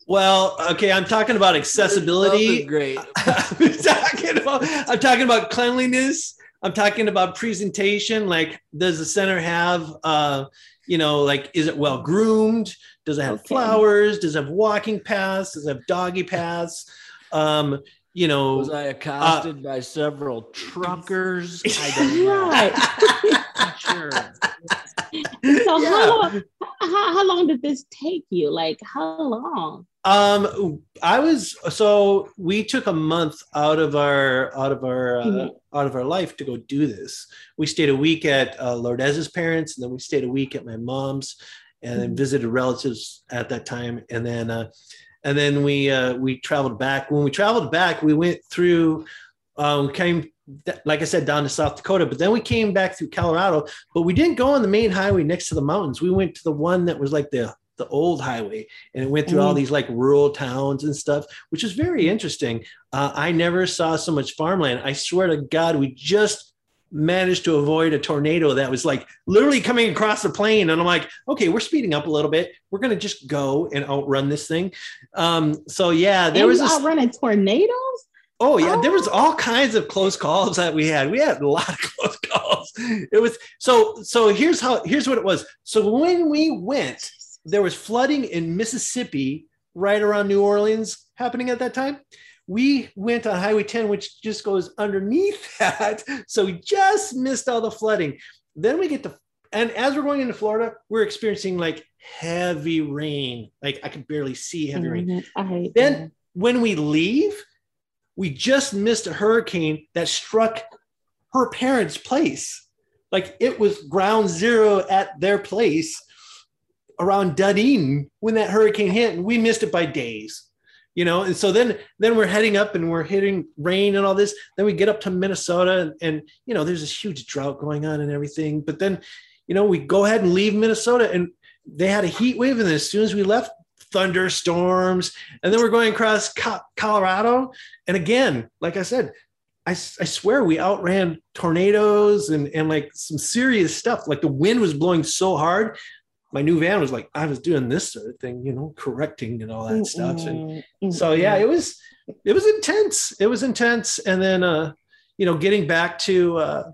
Well, okay, I'm talking about accessibility. Great. <laughs> I'm talking about I'm talking about cleanliness. I'm talking about presentation. Like, does the center have, uh, you know, like, is it well groomed? Does it have okay. flowers? Does it have walking paths? Does it have doggy paths? Um, you know, was I accosted uh, by several truckers? I don't <laughs> know. <laughs> sure. So yeah. how long? How, how long did this take you? Like how long? Um, I was so we took a month out of our out of our uh, mm-hmm. out of our life to go do this. We stayed a week at uh, Lourdes's parents, and then we stayed a week at my mom's, and then mm-hmm. visited relatives at that time, and then uh, and then we uh, we traveled back. When we traveled back, we went through. Um, came like I said down to South Dakota, but then we came back through Colorado. But we didn't go on the main highway next to the mountains. We went to the one that was like the the old highway and it went through mm-hmm. all these like rural towns and stuff which is very interesting uh, i never saw so much farmland i swear to god we just managed to avoid a tornado that was like literally coming across the plane and i'm like okay we're speeding up a little bit we're going to just go and outrun this thing um, so yeah there and was outrunning tornadoes Oh yeah, oh. there was oh. all kinds of close calls that we had. We had a lot of <laughs> close calls. It was so so here's how here's what it was. So when we went, there was flooding in Mississippi right around New Orleans happening at that time. We went on Highway 10, which just goes underneath <laughs> that. So we just missed all the flooding. Then we get to, and as we're going into Florida, we're experiencing like heavy rain. Like I could barely see heavy rain. Mm-hmm. then when we leave, we just missed a hurricane that struck her parents' place. Like it was ground zero at their place around Dunedin when that hurricane hit, and we missed it by days. You know, and so then then we're heading up and we're hitting rain and all this. Then we get up to Minnesota and, and you know there's this huge drought going on and everything. But then, you know, we go ahead and leave Minnesota and they had a heat wave, and as soon as we left, thunderstorms, and then we're going across Colorado. And again, like I said, I, I swear we outran tornadoes and, and like some serious stuff. Like the wind was blowing so hard my new van was like I was doing this sort of thing, you know, correcting and all that mm-hmm. stuff. And so yeah, it was it was intense. It was intense. And then uh, you know, getting back to uh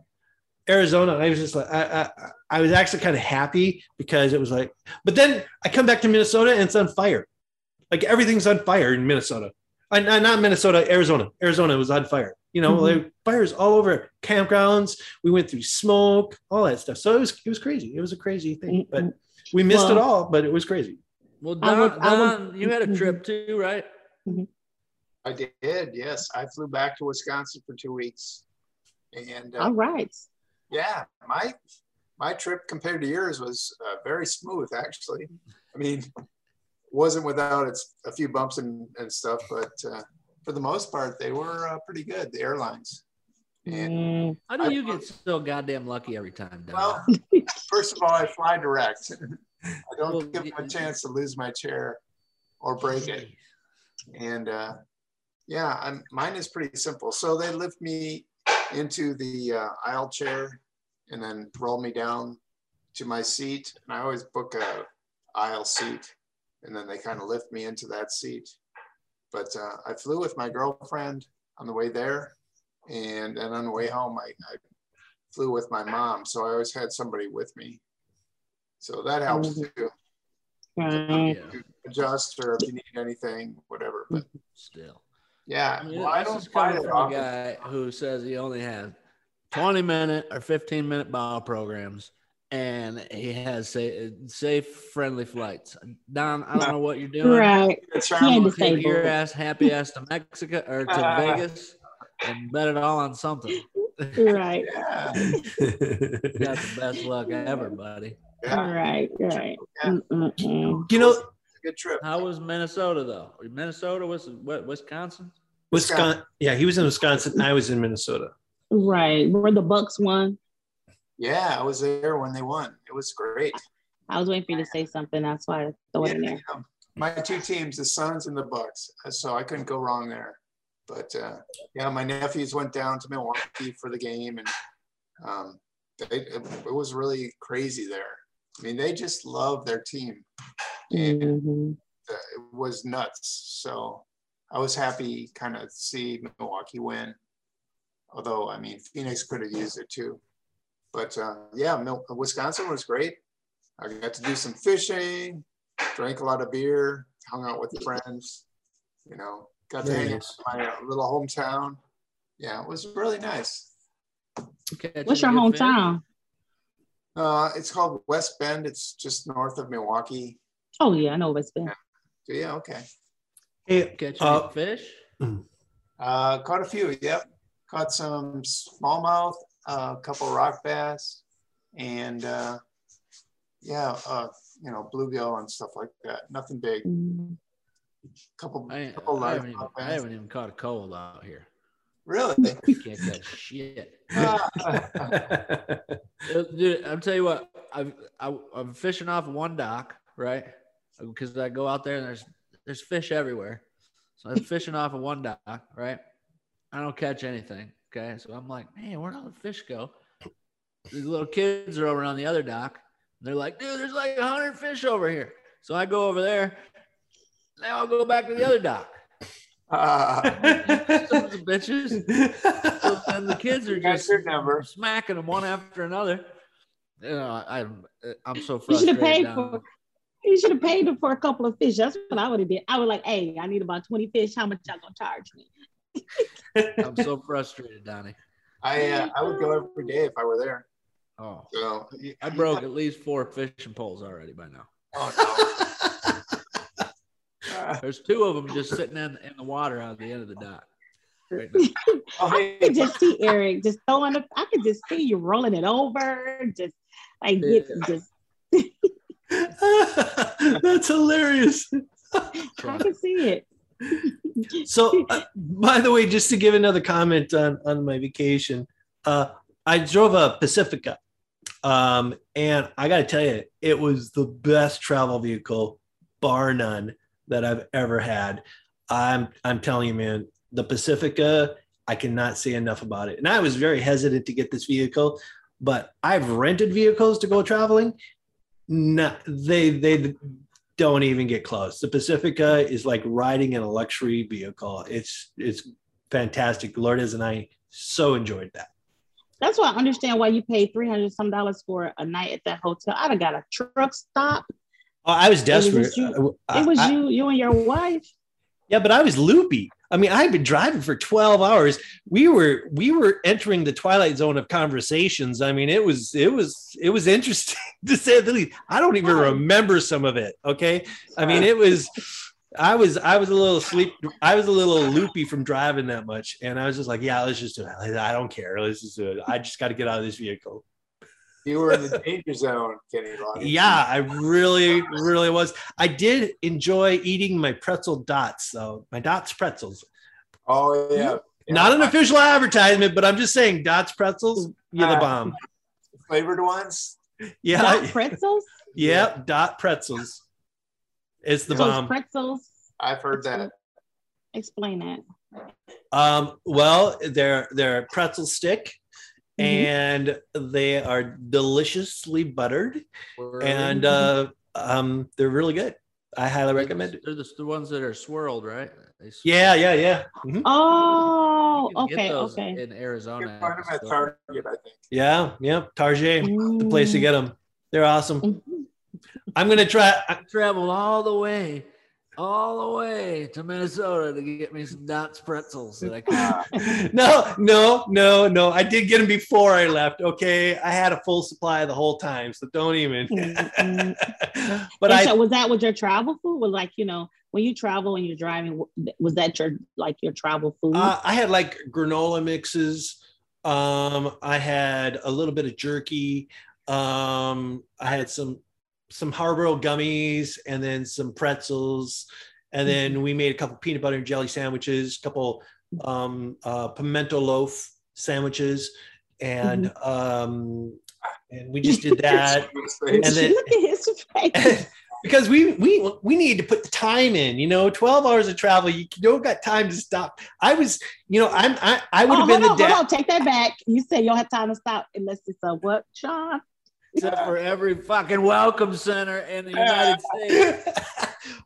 Arizona, I was just like I, I I was actually kind of happy because it was like, but then I come back to Minnesota and it's on fire. Like everything's on fire in Minnesota. I, not Minnesota, Arizona. Arizona was on fire. You know, mm-hmm. like fires all over campgrounds. We went through smoke, all that stuff. So it was it was crazy. It was a crazy thing. But we missed well, it all, but it was crazy. Well, Don, would, Don would, you had a trip too, right? Mm-hmm. I did. Yes, I flew back to Wisconsin for two weeks, and uh, all right. Yeah, my my trip compared to yours was uh, very smooth, actually. I mean, wasn't without its a few bumps and, and stuff, but uh, for the most part, they were uh, pretty good. The airlines. And mm. How do you I, get so goddamn lucky every time? Don? Well, first of all, I fly direct. I don't well, give them a chance to lose my chair or break it. And uh, yeah, I'm, mine is pretty simple. So they lift me into the uh, aisle chair and then roll me down to my seat. And I always book a aisle seat, and then they kind of lift me into that seat. But uh, I flew with my girlfriend on the way there, and then on the way home, I, I flew with my mom, so I always had somebody with me. So that helps mm-hmm. too. Mm-hmm. Adjust or if you need anything, whatever. But still, yeah. I, mean, well, I don't find from a guy who says he only has 20 minute or 15 minute bio programs and he has safe, safe friendly flights. Don, I don't know what you're doing. Right. It's He ain't. Take your ass, happy ass to Mexico or to uh. Vegas and bet it all on something. Right. Yeah, <laughs> got the best luck ever, buddy. yeah, Right. Right. Yeah. You know, good trip. How was Minnesota though? Minnesota was what Wisconsin? Wisconsin. Yeah, he was in Wisconsin. I was in Minnesota. Right. Where the Bucks won. Yeah, I was there when they won. It was great. I was waiting for you to say something. That's why I throw it in there. my two teams, the Suns and the Bucks, so I couldn't go wrong there. But uh, yeah, my nephews went down to Milwaukee for the game, and um, they, it, it was really crazy there. I mean, they just love their team. And Mhm. uh, it was nuts. So I was happy kind of see Milwaukee win. Although I mean Phoenix could have used it too. But uh, yeah, Mil- Wisconsin was great. I got to do some fishing, drank a lot of beer, hung out with friends. You know, got to Very hang out in my uh, little hometown. Yeah, it was really nice. Okay, What's your a good fish? hometown? Uh, it's called West Bend. It's just north of Milwaukee. Oh yeah, I know West Bend. So yeah, okay. Hey, Catching uh, fish? Uh, caught a few. Yep, caught some smallmouth, uh, a couple rock bass, and uh, yeah, uh, you know, bluegill and stuff like that. Nothing big. Mm. Couple, I, couple I, large haven't even, I haven't even caught a cold out here. Really? <laughs> Can't catch shit. <laughs> Uh, Dude, I'll tell you what. I've, I, I'm fishing off one dock, right? Because I go out there and there's there's fish everywhere. So I'm fishing off of one dock, right? I don't catch anything. Okay, so I'm like, man, where'd all the fish go? These little kids are over on the other dock. They're like, dude, there's like hundred fish over here. So I go over there. Now I'll go back to the other dock. <laughs> ah. Sons of bitches. So then the kids are just number. smacking them one after another. You know, I, I'm so You should have frustrated. paid for. You should have paid them for a couple of fish. That's what I would have did. I was like, hey, I need about twenty fish. How much y'all gonna charge me? I'm so frustrated, Donnie. I uh, I would go every day if I were there. Oh, So I broke at least four fishing poles already by now. Oh, no. <laughs> There's two of them just sitting in, in the water out at the end of the dock. Right oh, I hey, could just see Eric just throwing it. I could just see you rolling it over, just like get, just. <laughs> That's hilarious. I can see it. So, uh, by the way, just to give another comment on on my vacation, uh, I drove a Pacifica, um, and I got to tell you, it was the best travel vehicle, bar none, that I've ever had. I'm I'm telling you, man, the Pacifica. I cannot say enough about it, and I was very hesitant to get this vehicle, but I've rented vehicles to go traveling. No, they they don't even get close. The Pacifica is like riding in a luxury vehicle. It's it's fantastic. Lourdes and I so enjoyed that. That's why I understand why you paid three hundred some dollars for a night at that hotel. I'd have got a truck stop. Oh, I was was desperate. just you- It was you, you and your wife. yeah, but I was loopy. I mean, I had been driving for 12 hours. We were we were entering the twilight zone of conversations. I mean, it was it was it was interesting <laughs> to say the least. I don't even remember some of it. Okay. I mean, it was I was I was a little sleep I was a little loopy from driving that much. And I was just like, yeah, let's just do it. I don't care. Let's just do it. I just got to get out of this vehicle. You were in the danger zone, Kenny. Lonnie. Yeah, I really, really was. I did enjoy eating my pretzel dots, though. My dots pretzels. Oh yeah. yeah. Not an official advertisement, but I'm just saying dots pretzels, you're the Uh, bomb. flavored ones. Yeah, Not pretzels. <laughs> yeah, dot pretzels. It's the So it's bomb. pretzels. I've heard that. Explain that. Um, well, they're they're pretzel stick, Mhm. and they are deliciously buttered, Were and they- uh, um, they're really good. I highly recommend it. They're the, the ones that are swirled, right? They s- Yeah, yeah, yeah. Mhm. Oh, you can get okay, okay. In Arizona. can find them at at. Target, I think. Yeah, yeah. Target, the place to get them. They're awesome. Mhm. I'm gonna try. I- I traveled all the way all the way to Minnesota to get me some Dots pretzels that I <laughs> could. no, no, no, no. I did get them before I left. Okay, I had a full supply the whole time, so don't even. Mm-hmm. <laughs> but I so was that with your travel food? Was like you know when you travel and you're driving, was that your like your travel food? Uh, I had like granola mixes. Um, I had a little bit of jerky. Um, I had some some Haribo gummies and then some pretzels. And then mm-hmm. we made a couple peanut butter and jelly sandwiches, a couple um, uh, pimento loaf sandwiches, and mm-hmm. um, and we just did <laughs> that. and then, <laughs> Look at his face. <laughs> because we we we need to put the time in you know 12 hours of travel you don't got time to stop i was you know i'm i, I would have oh, been the dad take that back you say you don't have time to stop unless it's a what shawn except for every fucking welcome center in the United <laughs> States.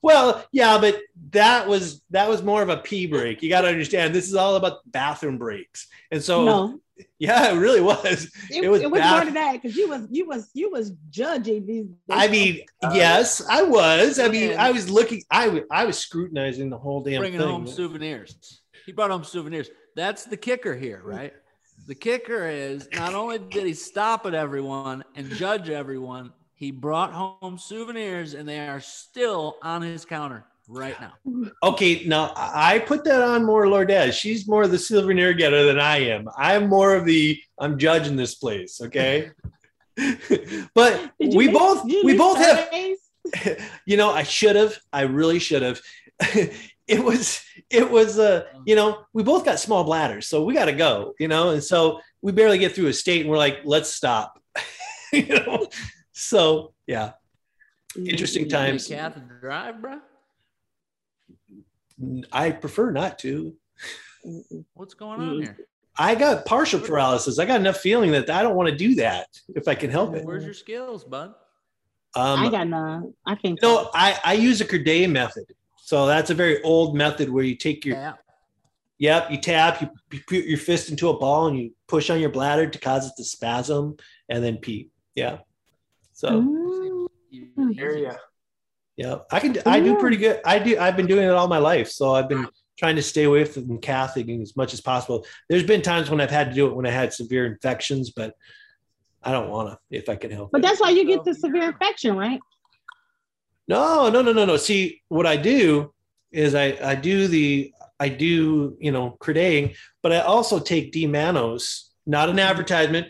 well, yeah, but that was that was more of a pee break. You got to understand, this is all about bathroom breaks, and so. No. Yeah, it really was. It, it was, it was bath- more than that because you was you was you was judging these. I mean, uh, yes, I was. I mean, I was looking. I I was scrutinizing the whole damn bringing thing. home souvenirs. He brought home souvenirs. That's the kicker here, right? The kicker is not only did he stop at everyone and judge everyone, he brought home souvenirs and they are still on his counter right now. Okay, now I put that on more Lourdes. She's more of the souvenir getter than I am. I'm more of the I'm judging this place, okay? <laughs> but we both we both have <laughs> you know, I should have. I really should have. <laughs> it was it was uh you know we both got small bladders so we got to go you know and so we barely get through a state and we're like let's stop. <laughs> You know? So yeah. Interesting times. Cath drive bro i prefer not to. What's going on here? I got partial paralysis. I got enough feeling that i don't want to do that if i can help it. Where's your skills bud? Um, I got none. I can't. No, I, I use a Credé method. So that's a very old method where you take your tap. Yep, you tap, you, you put your fist into a ball and you push on your bladder to cause it to spasm and then pee. Yeah. So area. Yeah, I can. I do pretty good. I do. I've been doing it all my life, so I've been trying to stay away from Catholic as much as possible. There's been times when I've had to do it when I had severe infections, but I don't want to if I can help. But it. that's why you get the severe infection, right? No, no, no, no, no. See, what I do is I I do the I do you know credating, but I also take D-Mannose, not an advertisement.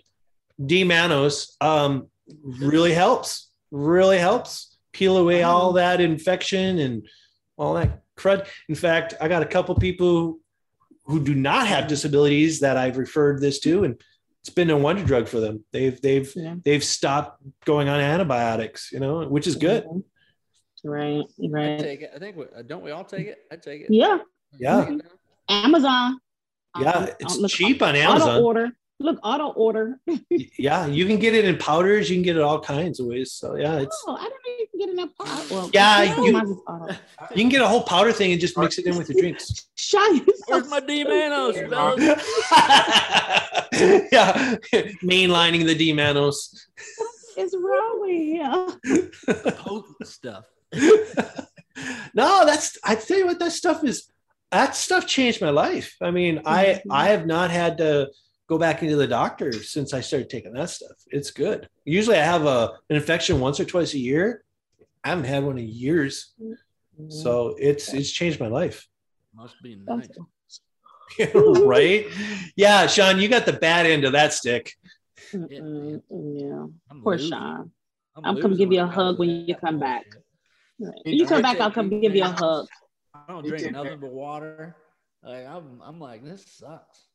D-Mannose um, really helps. Really helps peel away all that infection and all that crud. In fact, I got a couple people who do not have disabilities that I've referred this to, and it's been a wonder drug for them. They've they've yeah. they've stopped going on antibiotics, you know, which is good. Right, right. I take it. I think we, don't we all take it? I take it. Yeah. Yeah. Amazon. Yeah, um, it's look, cheap on Amazon. Auto order. Look, auto order. yeah, you can get it in powders. You can get it all kinds of ways. So yeah, it's. Oh, I don't even get enough powder. Well, yeah, you, you can get a whole powder thing and just mix it in with your drinks. <laughs> Shut Where's my D-Mannose, <laughs> yeah, <laughs> mainlining the D-Mannose. What is wrong with you? Potent stuff. <laughs> no, that's I tell you what, that stuff is that stuff changed my life. I mean, I mm-hmm. I have not had to go back into the doctor since I started taking that stuff. It's good. Usually I have a an infection once or twice a year. I haven't had one in years. Mm-hmm. So it's it's changed my life. Must be nice. <laughs> right? Yeah, Shawn, you got the bad end of that stick. Yeah, yeah. poor Shawn. I'm, I'm gonna give you a hug when you come back. You come back, I'll come give you a hug. I don't drink nothing but water. Like I'm, I'm like this sucks.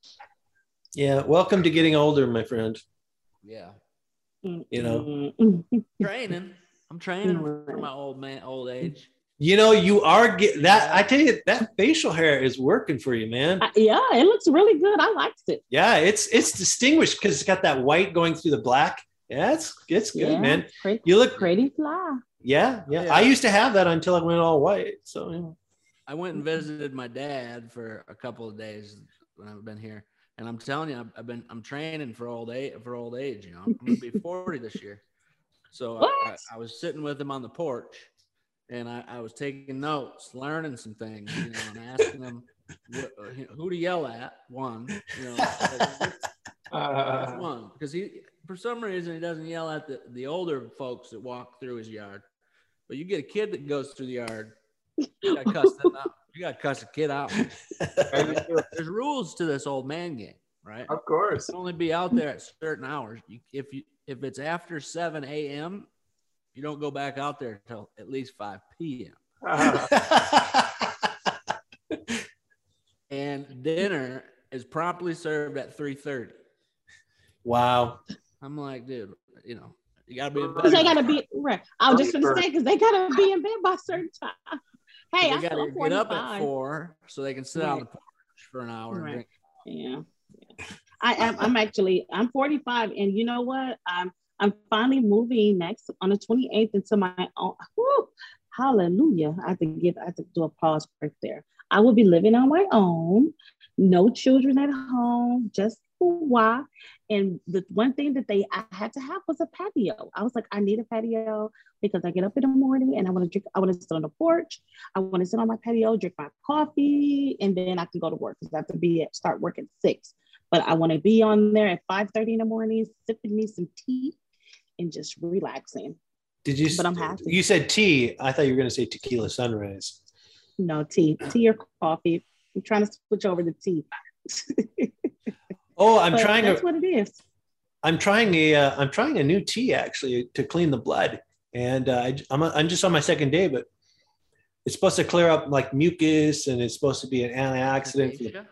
Yeah, welcome to getting older, my friend. Yeah. You know, training. I'm training for my old man, old age. You know, you are get that. I tell you, that facial hair is working for you, man. Uh, yeah, it looks really good. I liked it. Yeah, it's it's distinguished because it's got that white going through the black. Yeah, it's it's good, yeah, man. Pretty, you look pretty fly. Yeah, yeah, yeah, I used to have that until I went all white. So yeah. I went and visited my dad for a couple of days when I've been here, and I'm telling you, I've, been I'm training for old age for old age. You know, I'm gonna be <laughs> 40 this year. So I, I, was sitting with him on the porch, and I, I was taking notes, learning some things, you know, and asking him what, who to yell at. One, you know, uh, <laughs> one because he for some reason he doesn't yell at the, the older folks that walk through his yard, but you get a kid that goes through the yard, you got to cuss them out. You got to cuss a kid out. There's rules to this old man game, right? Of course. You can only be out there at certain hours. You, if you if it's after 7 a.m., you don't go back out there until at least 5 p.m. <laughs> and dinner is promptly served at 3:30. Wow. I'm like, dude, you know, you gotta be. Because they gotta be right. I was just gonna say because they gotta be in bed by a certain time. Hey, I gotta get up at four so they can sit right. on the porch for an hour right. Yeah. I am. I'm actually. I'm 45, and you know what? I'm. I'm finally moving next on the 28th into my own. Whew, hallelujah! I have to give. I have to do a pause right there. I will be living on my own, no children at home, just why. And the one thing that they I had to have was a patio. I was like, I need a patio because I get up in the morning and I want to drink, I want to sit on the porch. I want to sit on my patio, drink my coffee, and then I can go to work because I have to be at start work at six. But I want to be on there at 5 30 in the morning, sipping me some tea and just relaxing. Did you? But I'm happy. You said tea. I thought you were going to say tequila sunrise. No tea, tea or coffee. I'm trying to switch over to tea. <laughs> oh, I'm but trying. That's a, what it is. I'm trying a. am uh, trying a new tea actually to clean the blood, and uh, I, I'm a, I'm just on my second day, but it's supposed to clear up like mucus, and it's supposed to be an antioxidant.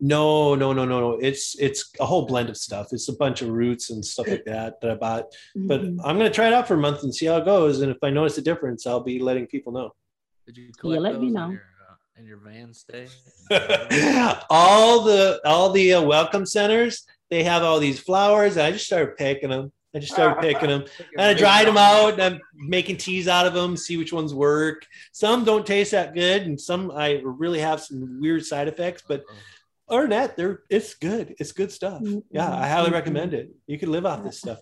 No, no, no, no, no. It's it's a whole blend of stuff. It's a bunch of roots and stuff like that that I bought. Mm-hmm. But I'm gonna try it out for a month and see how it goes. And if I notice a difference, I'll be letting people know. Did you collect yeah, let me know. Your, in your van stay? <laughs> all the all the uh, welcome centers they have all these flowers. I just started picking them. I just started picking them <laughs> and I dried them out and I'm making teas out of them, see which ones work. Some don't taste that good and some I really have some weird side effects, but other than that, they're it's good. It's good stuff. Mm-hmm. Yeah, I highly recommend it. You can live off this stuff.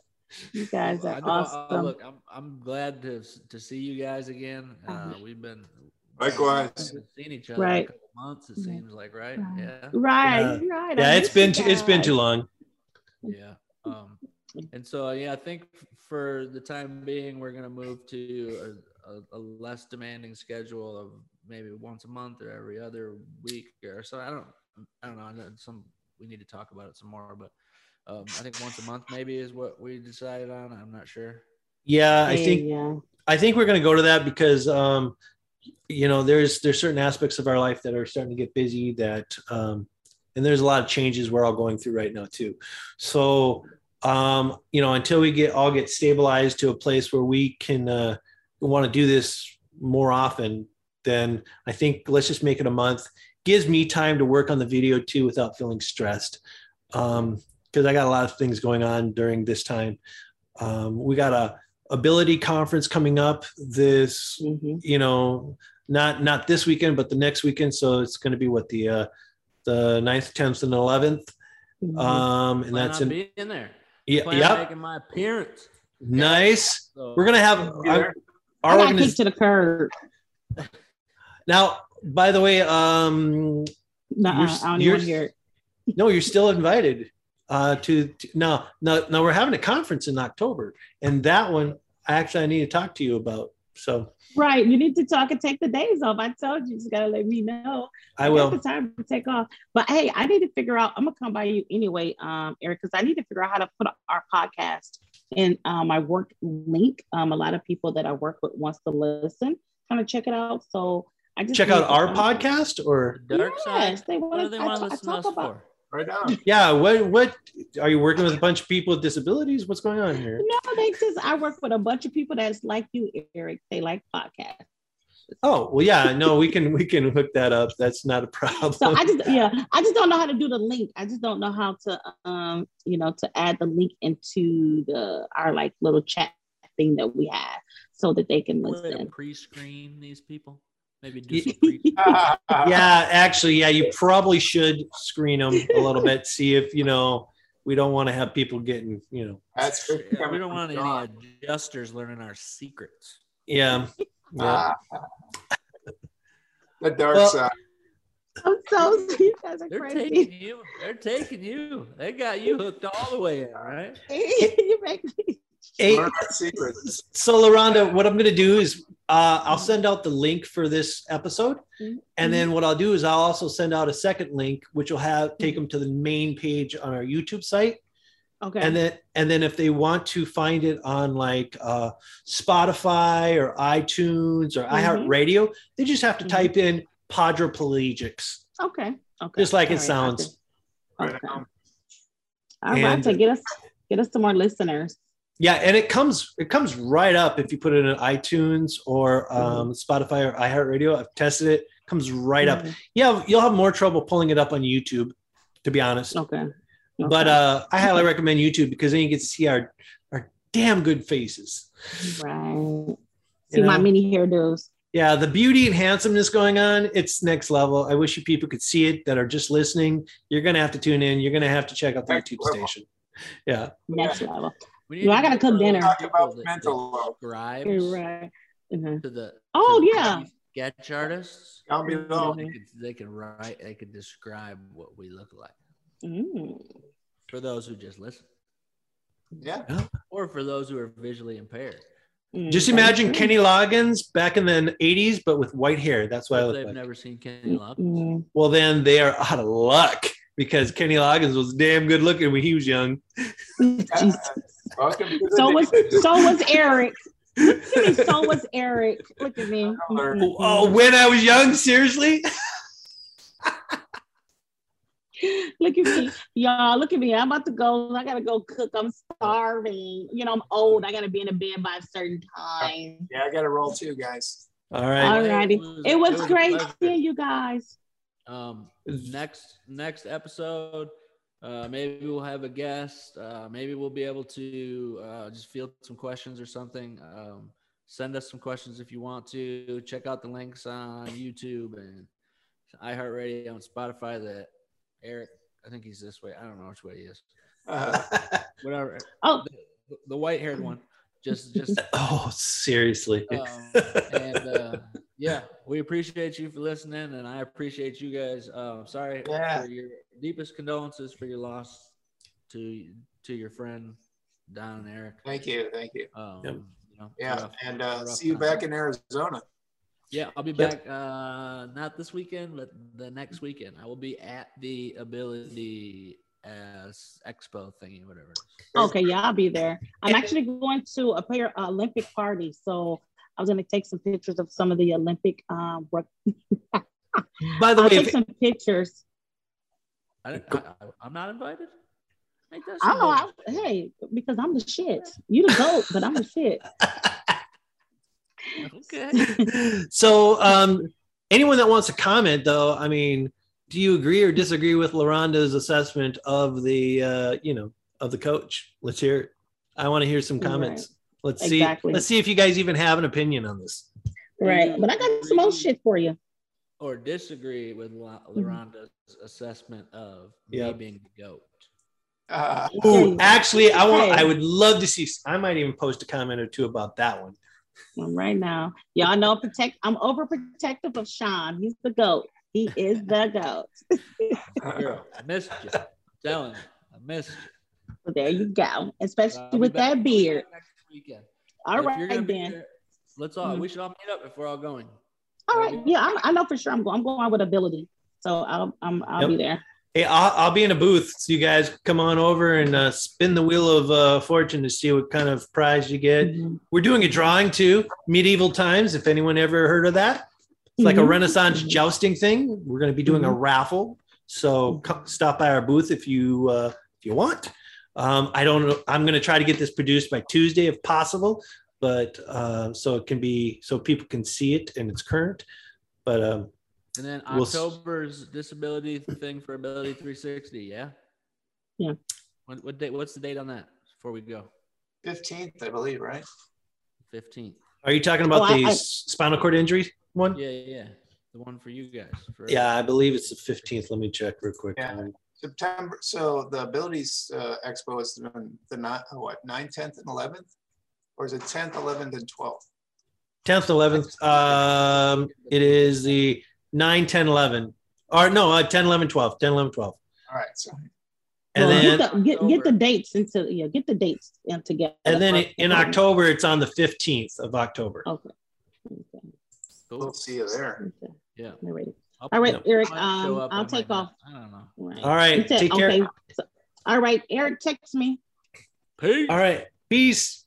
You guys are well, awesome. look, I'm, I'm glad to to see you guys again. Uh, uh-huh. we've been likewise seen each other right. a couple months. It seems like right. right. Yeah. Right. Uh, right. Yeah, it's been too, it's been too long. Yeah. Um, and so yeah, I think for the time being, we're gonna move to a, a, a less demanding schedule of maybe once a month or every other week or so. I don't I don't know. Some we need to talk about it some more, but um, I think once a month maybe is what we decided on. I'm not sure. Yeah, I think yeah. I think we're going to go to that because um, you know there's there's certain aspects of our life that are starting to get busy that um, and there's a lot of changes we're all going through right now too. So um, you know until we get all get stabilized to a place where we can uh, want to do this more often, then I think let's just make it a month gives me time to work on the video too without feeling stressed. Um, because I got a lot of things going on during this time. Um, we got a ability conference coming up this, mm-hmm. you know, not not this weekend, but the next weekend. So it's going to be what the uh, the 9th, 10th, and 11th. Mm-hmm. Um, and that's in, in there. Yeah, yeah. Making my appearance. Nice. So, We're gonna have our, our I got kicked to the curb. <laughs> Now, by the way, um, Nuh-uh, I don't even hear it. no, you're still invited uh, to, to no, no, no. We're having a conference in October, and that one actually I need to talk to you about. So right, you need to talk and take the days off. I told you, you just gotta let me know. I will. The time to take off, but hey, I need to figure out. I'm gonna come by you anyway, um, Eric, because I need to figure out how to put our podcast in um, my work link. Um, a lot of people that I work with wants to listen, kind of check it out. So I just check out our podcast or Dark yes, Side. They want, what do they want to listen to us for? Right now. <laughs> Yeah. What what are you working with a bunch of people with disabilities? What's going on here? No, they just I work with a bunch of people that's like you, Eric. They like podcasts. Oh well, yeah, no, we can we can hook that up. That's not a <laughs> problem. So I just yeah, I just don't know how to do the link. I just don't know how to um you know to add the link into the our like little chat thing that we have so that they can listen. Pre-screen these people. Maybe do some <laughs> <laughs> yeah, actually, yeah, you probably should screen them a little bit, see if you know. We don't want to have people getting, you know. That's yeah, we don't want any adjusters learning our secrets. Yeah. Yeah. Ah. the dark well, side. I'm so you guys are They're crazy. taking you. They're taking you. They got you hooked all the way in, right? <laughs> you make me. Hey, so Laronda, what I'm going to do is uh, I'll send out the link for this episode, mm-hmm. and then what I'll do is I'll also send out a second link, which will have take them to the main page on our YouTube site. Okay. And then and then if they want to find it on like uh, Spotify or iTunes or mm-hmm. iHeartRadio, they just have to mm-hmm. type in Podriplegics. Okay. Okay. Just like All it right, sounds. Okay. All right. So get us get us some more listeners. Yeah, and it comes it comes right up if you put it in iTunes or mm-hmm. um, Spotify or iHeartRadio. I've tested it; comes right mm-hmm. up. Yeah, you'll have more trouble pulling it up on YouTube, to be honest. Okay. okay. But uh, I highly recommend YouTube because then you get to see our our damn good faces. Right. See you know? my mini hairdos yeah, the beauty and handsomeness going on, it's next level. I wish you people could see it that are just listening. You're gonna have to tune in. You're gonna have to check out the YouTube station. Yeah. Next level. You I gotta cook dinner. Talk about mental subscribes right. Mm-hmm. to the oh to yeah sketch artists. Tell me they could, they can write. They can describe what we look like. Mm. For those who just listen. Yeah. Or for those who are visually impaired. Mm, Just imagine Kenny Loggins back in the 80s, but with white hair. That's why I They've like. never seen Kenny Loggins. Well, then they are out of luck because Kenny Loggins was damn good looking when he was young. so was so was Eric. so was Eric. Look at me. Oh, oh, when I was young, seriously. look at me, y'all. Look at me. I'm about to go. I gotta go cook. I'm starving. You know, I'm old. I gotta be in a bed by a certain time. Yeah, I gotta roll too, guys. All right. All righty. It was, it was, it was great seeing you guys. Um, next next episode, uh, maybe we'll have a guest. Uh, maybe we'll be able to uh, just field some questions or something. Um, send us some questions if you want to. Check out the links on YouTube and iHeartRadio and Spotify that Eric. I think he's this way. I don't know which way he is. Uh, <laughs> whatever. Oh, the, the white haired one. Just, just. <laughs> oh, seriously. Um, and uh, yeah, we appreciate you for listening, and I appreciate you guys. Um, sorry yeah. for your deepest condolences for your loss to to your friend Don and Eric. Thank you, thank you. Um, yep. you know, yeah, rough, and uh, see you back in Arizona. Yeah, I'll be back. Uh, not this weekend, but the next weekend. I will be at the Ability as Expo thingy, whatever. Okay, yeah, I'll be there. I'm actually going to a player uh, Olympic party, so I was going to take some pictures of some of the Olympic um, work. <laughs> By the I'll way, take some pictures. I, am not invited. I don't know. I, hey, because I'm the shit. You the goat, but I'm the shit. <laughs> Okay. <laughs> so, um, anyone that wants to comment, though, I mean, do you agree or disagree with Laronda's assessment of the, uh, you know, of the coach? Let's hear it. I want to hear some comments. Right. Let's exactly. see. Let's see if you guys even have an opinion on this. Right, but I got some more shit for you. Or disagree with Laronda's mm-hmm. assessment of yep. me being the goat. Uh, Ooh, actually, I want. I would love to see. I might even post a comment or two about that one right now. Y'all know protect. I'm overprotective of Shawn. He's the goat. He is the goat. Girl, I missed you. I'm telling you, I missed you. Well, there you go. Especially with that beard. Next weekend. All right, then. There, let's all. Mm-hmm. We should all meet up if we're all going. All right. Yeah, I'm, i know for sure. I'm going. I'm going with ability. So I'll. I'm, I'll yep. be there. Hey, I'll, I'll, be in a booth, so you guys come on over and uh, spin the wheel of uh, fortune to see what kind of prize you get. Mm-hmm. We're doing a drawing too, medieval times. If anyone ever heard of that, it's like mm-hmm. a Renaissance jousting thing. We're going to be doing mm-hmm. a raffle, so come, stop by our booth if you uh, if you want. Um, I don't know. I'm going to try to get this produced by Tuesday if possible, but uh, so it can be so people can see it and it's current. But um, and then October's we'll, disability thing for Ability 360. Yeah. Yeah. What, what date? What's the date on that before we go? 15th, I believe, right? 15th. Are you talking about the I, spinal cord injury one? Yeah, yeah. The one for you guys. For yeah, I believe it's the 15th. Let me check real quick. Yeah. September. So the Abilities uh, Expo is the, the not, what, 9th, 10th, and 11th? Or is it 10th, 11th, and 12th? 10th, 11th. Um, it is the 9, 10, 11. Or no, uh, 10, 11, 12. 10, 11, 12. All right. So And Well, then get, the, get, get the dates into yeah, get the dates in together. and then in October, it's on the 15th of October. Okay. Okay. Cool. we'll see you there. Yeah. All right. I'll- All right, Yep. Eric. I might show Um, up, I I'll might take not. off. I don't know. Right. All right. You said- Take care. okay. So- all right, Eric, text me. Peace. All right. Peace.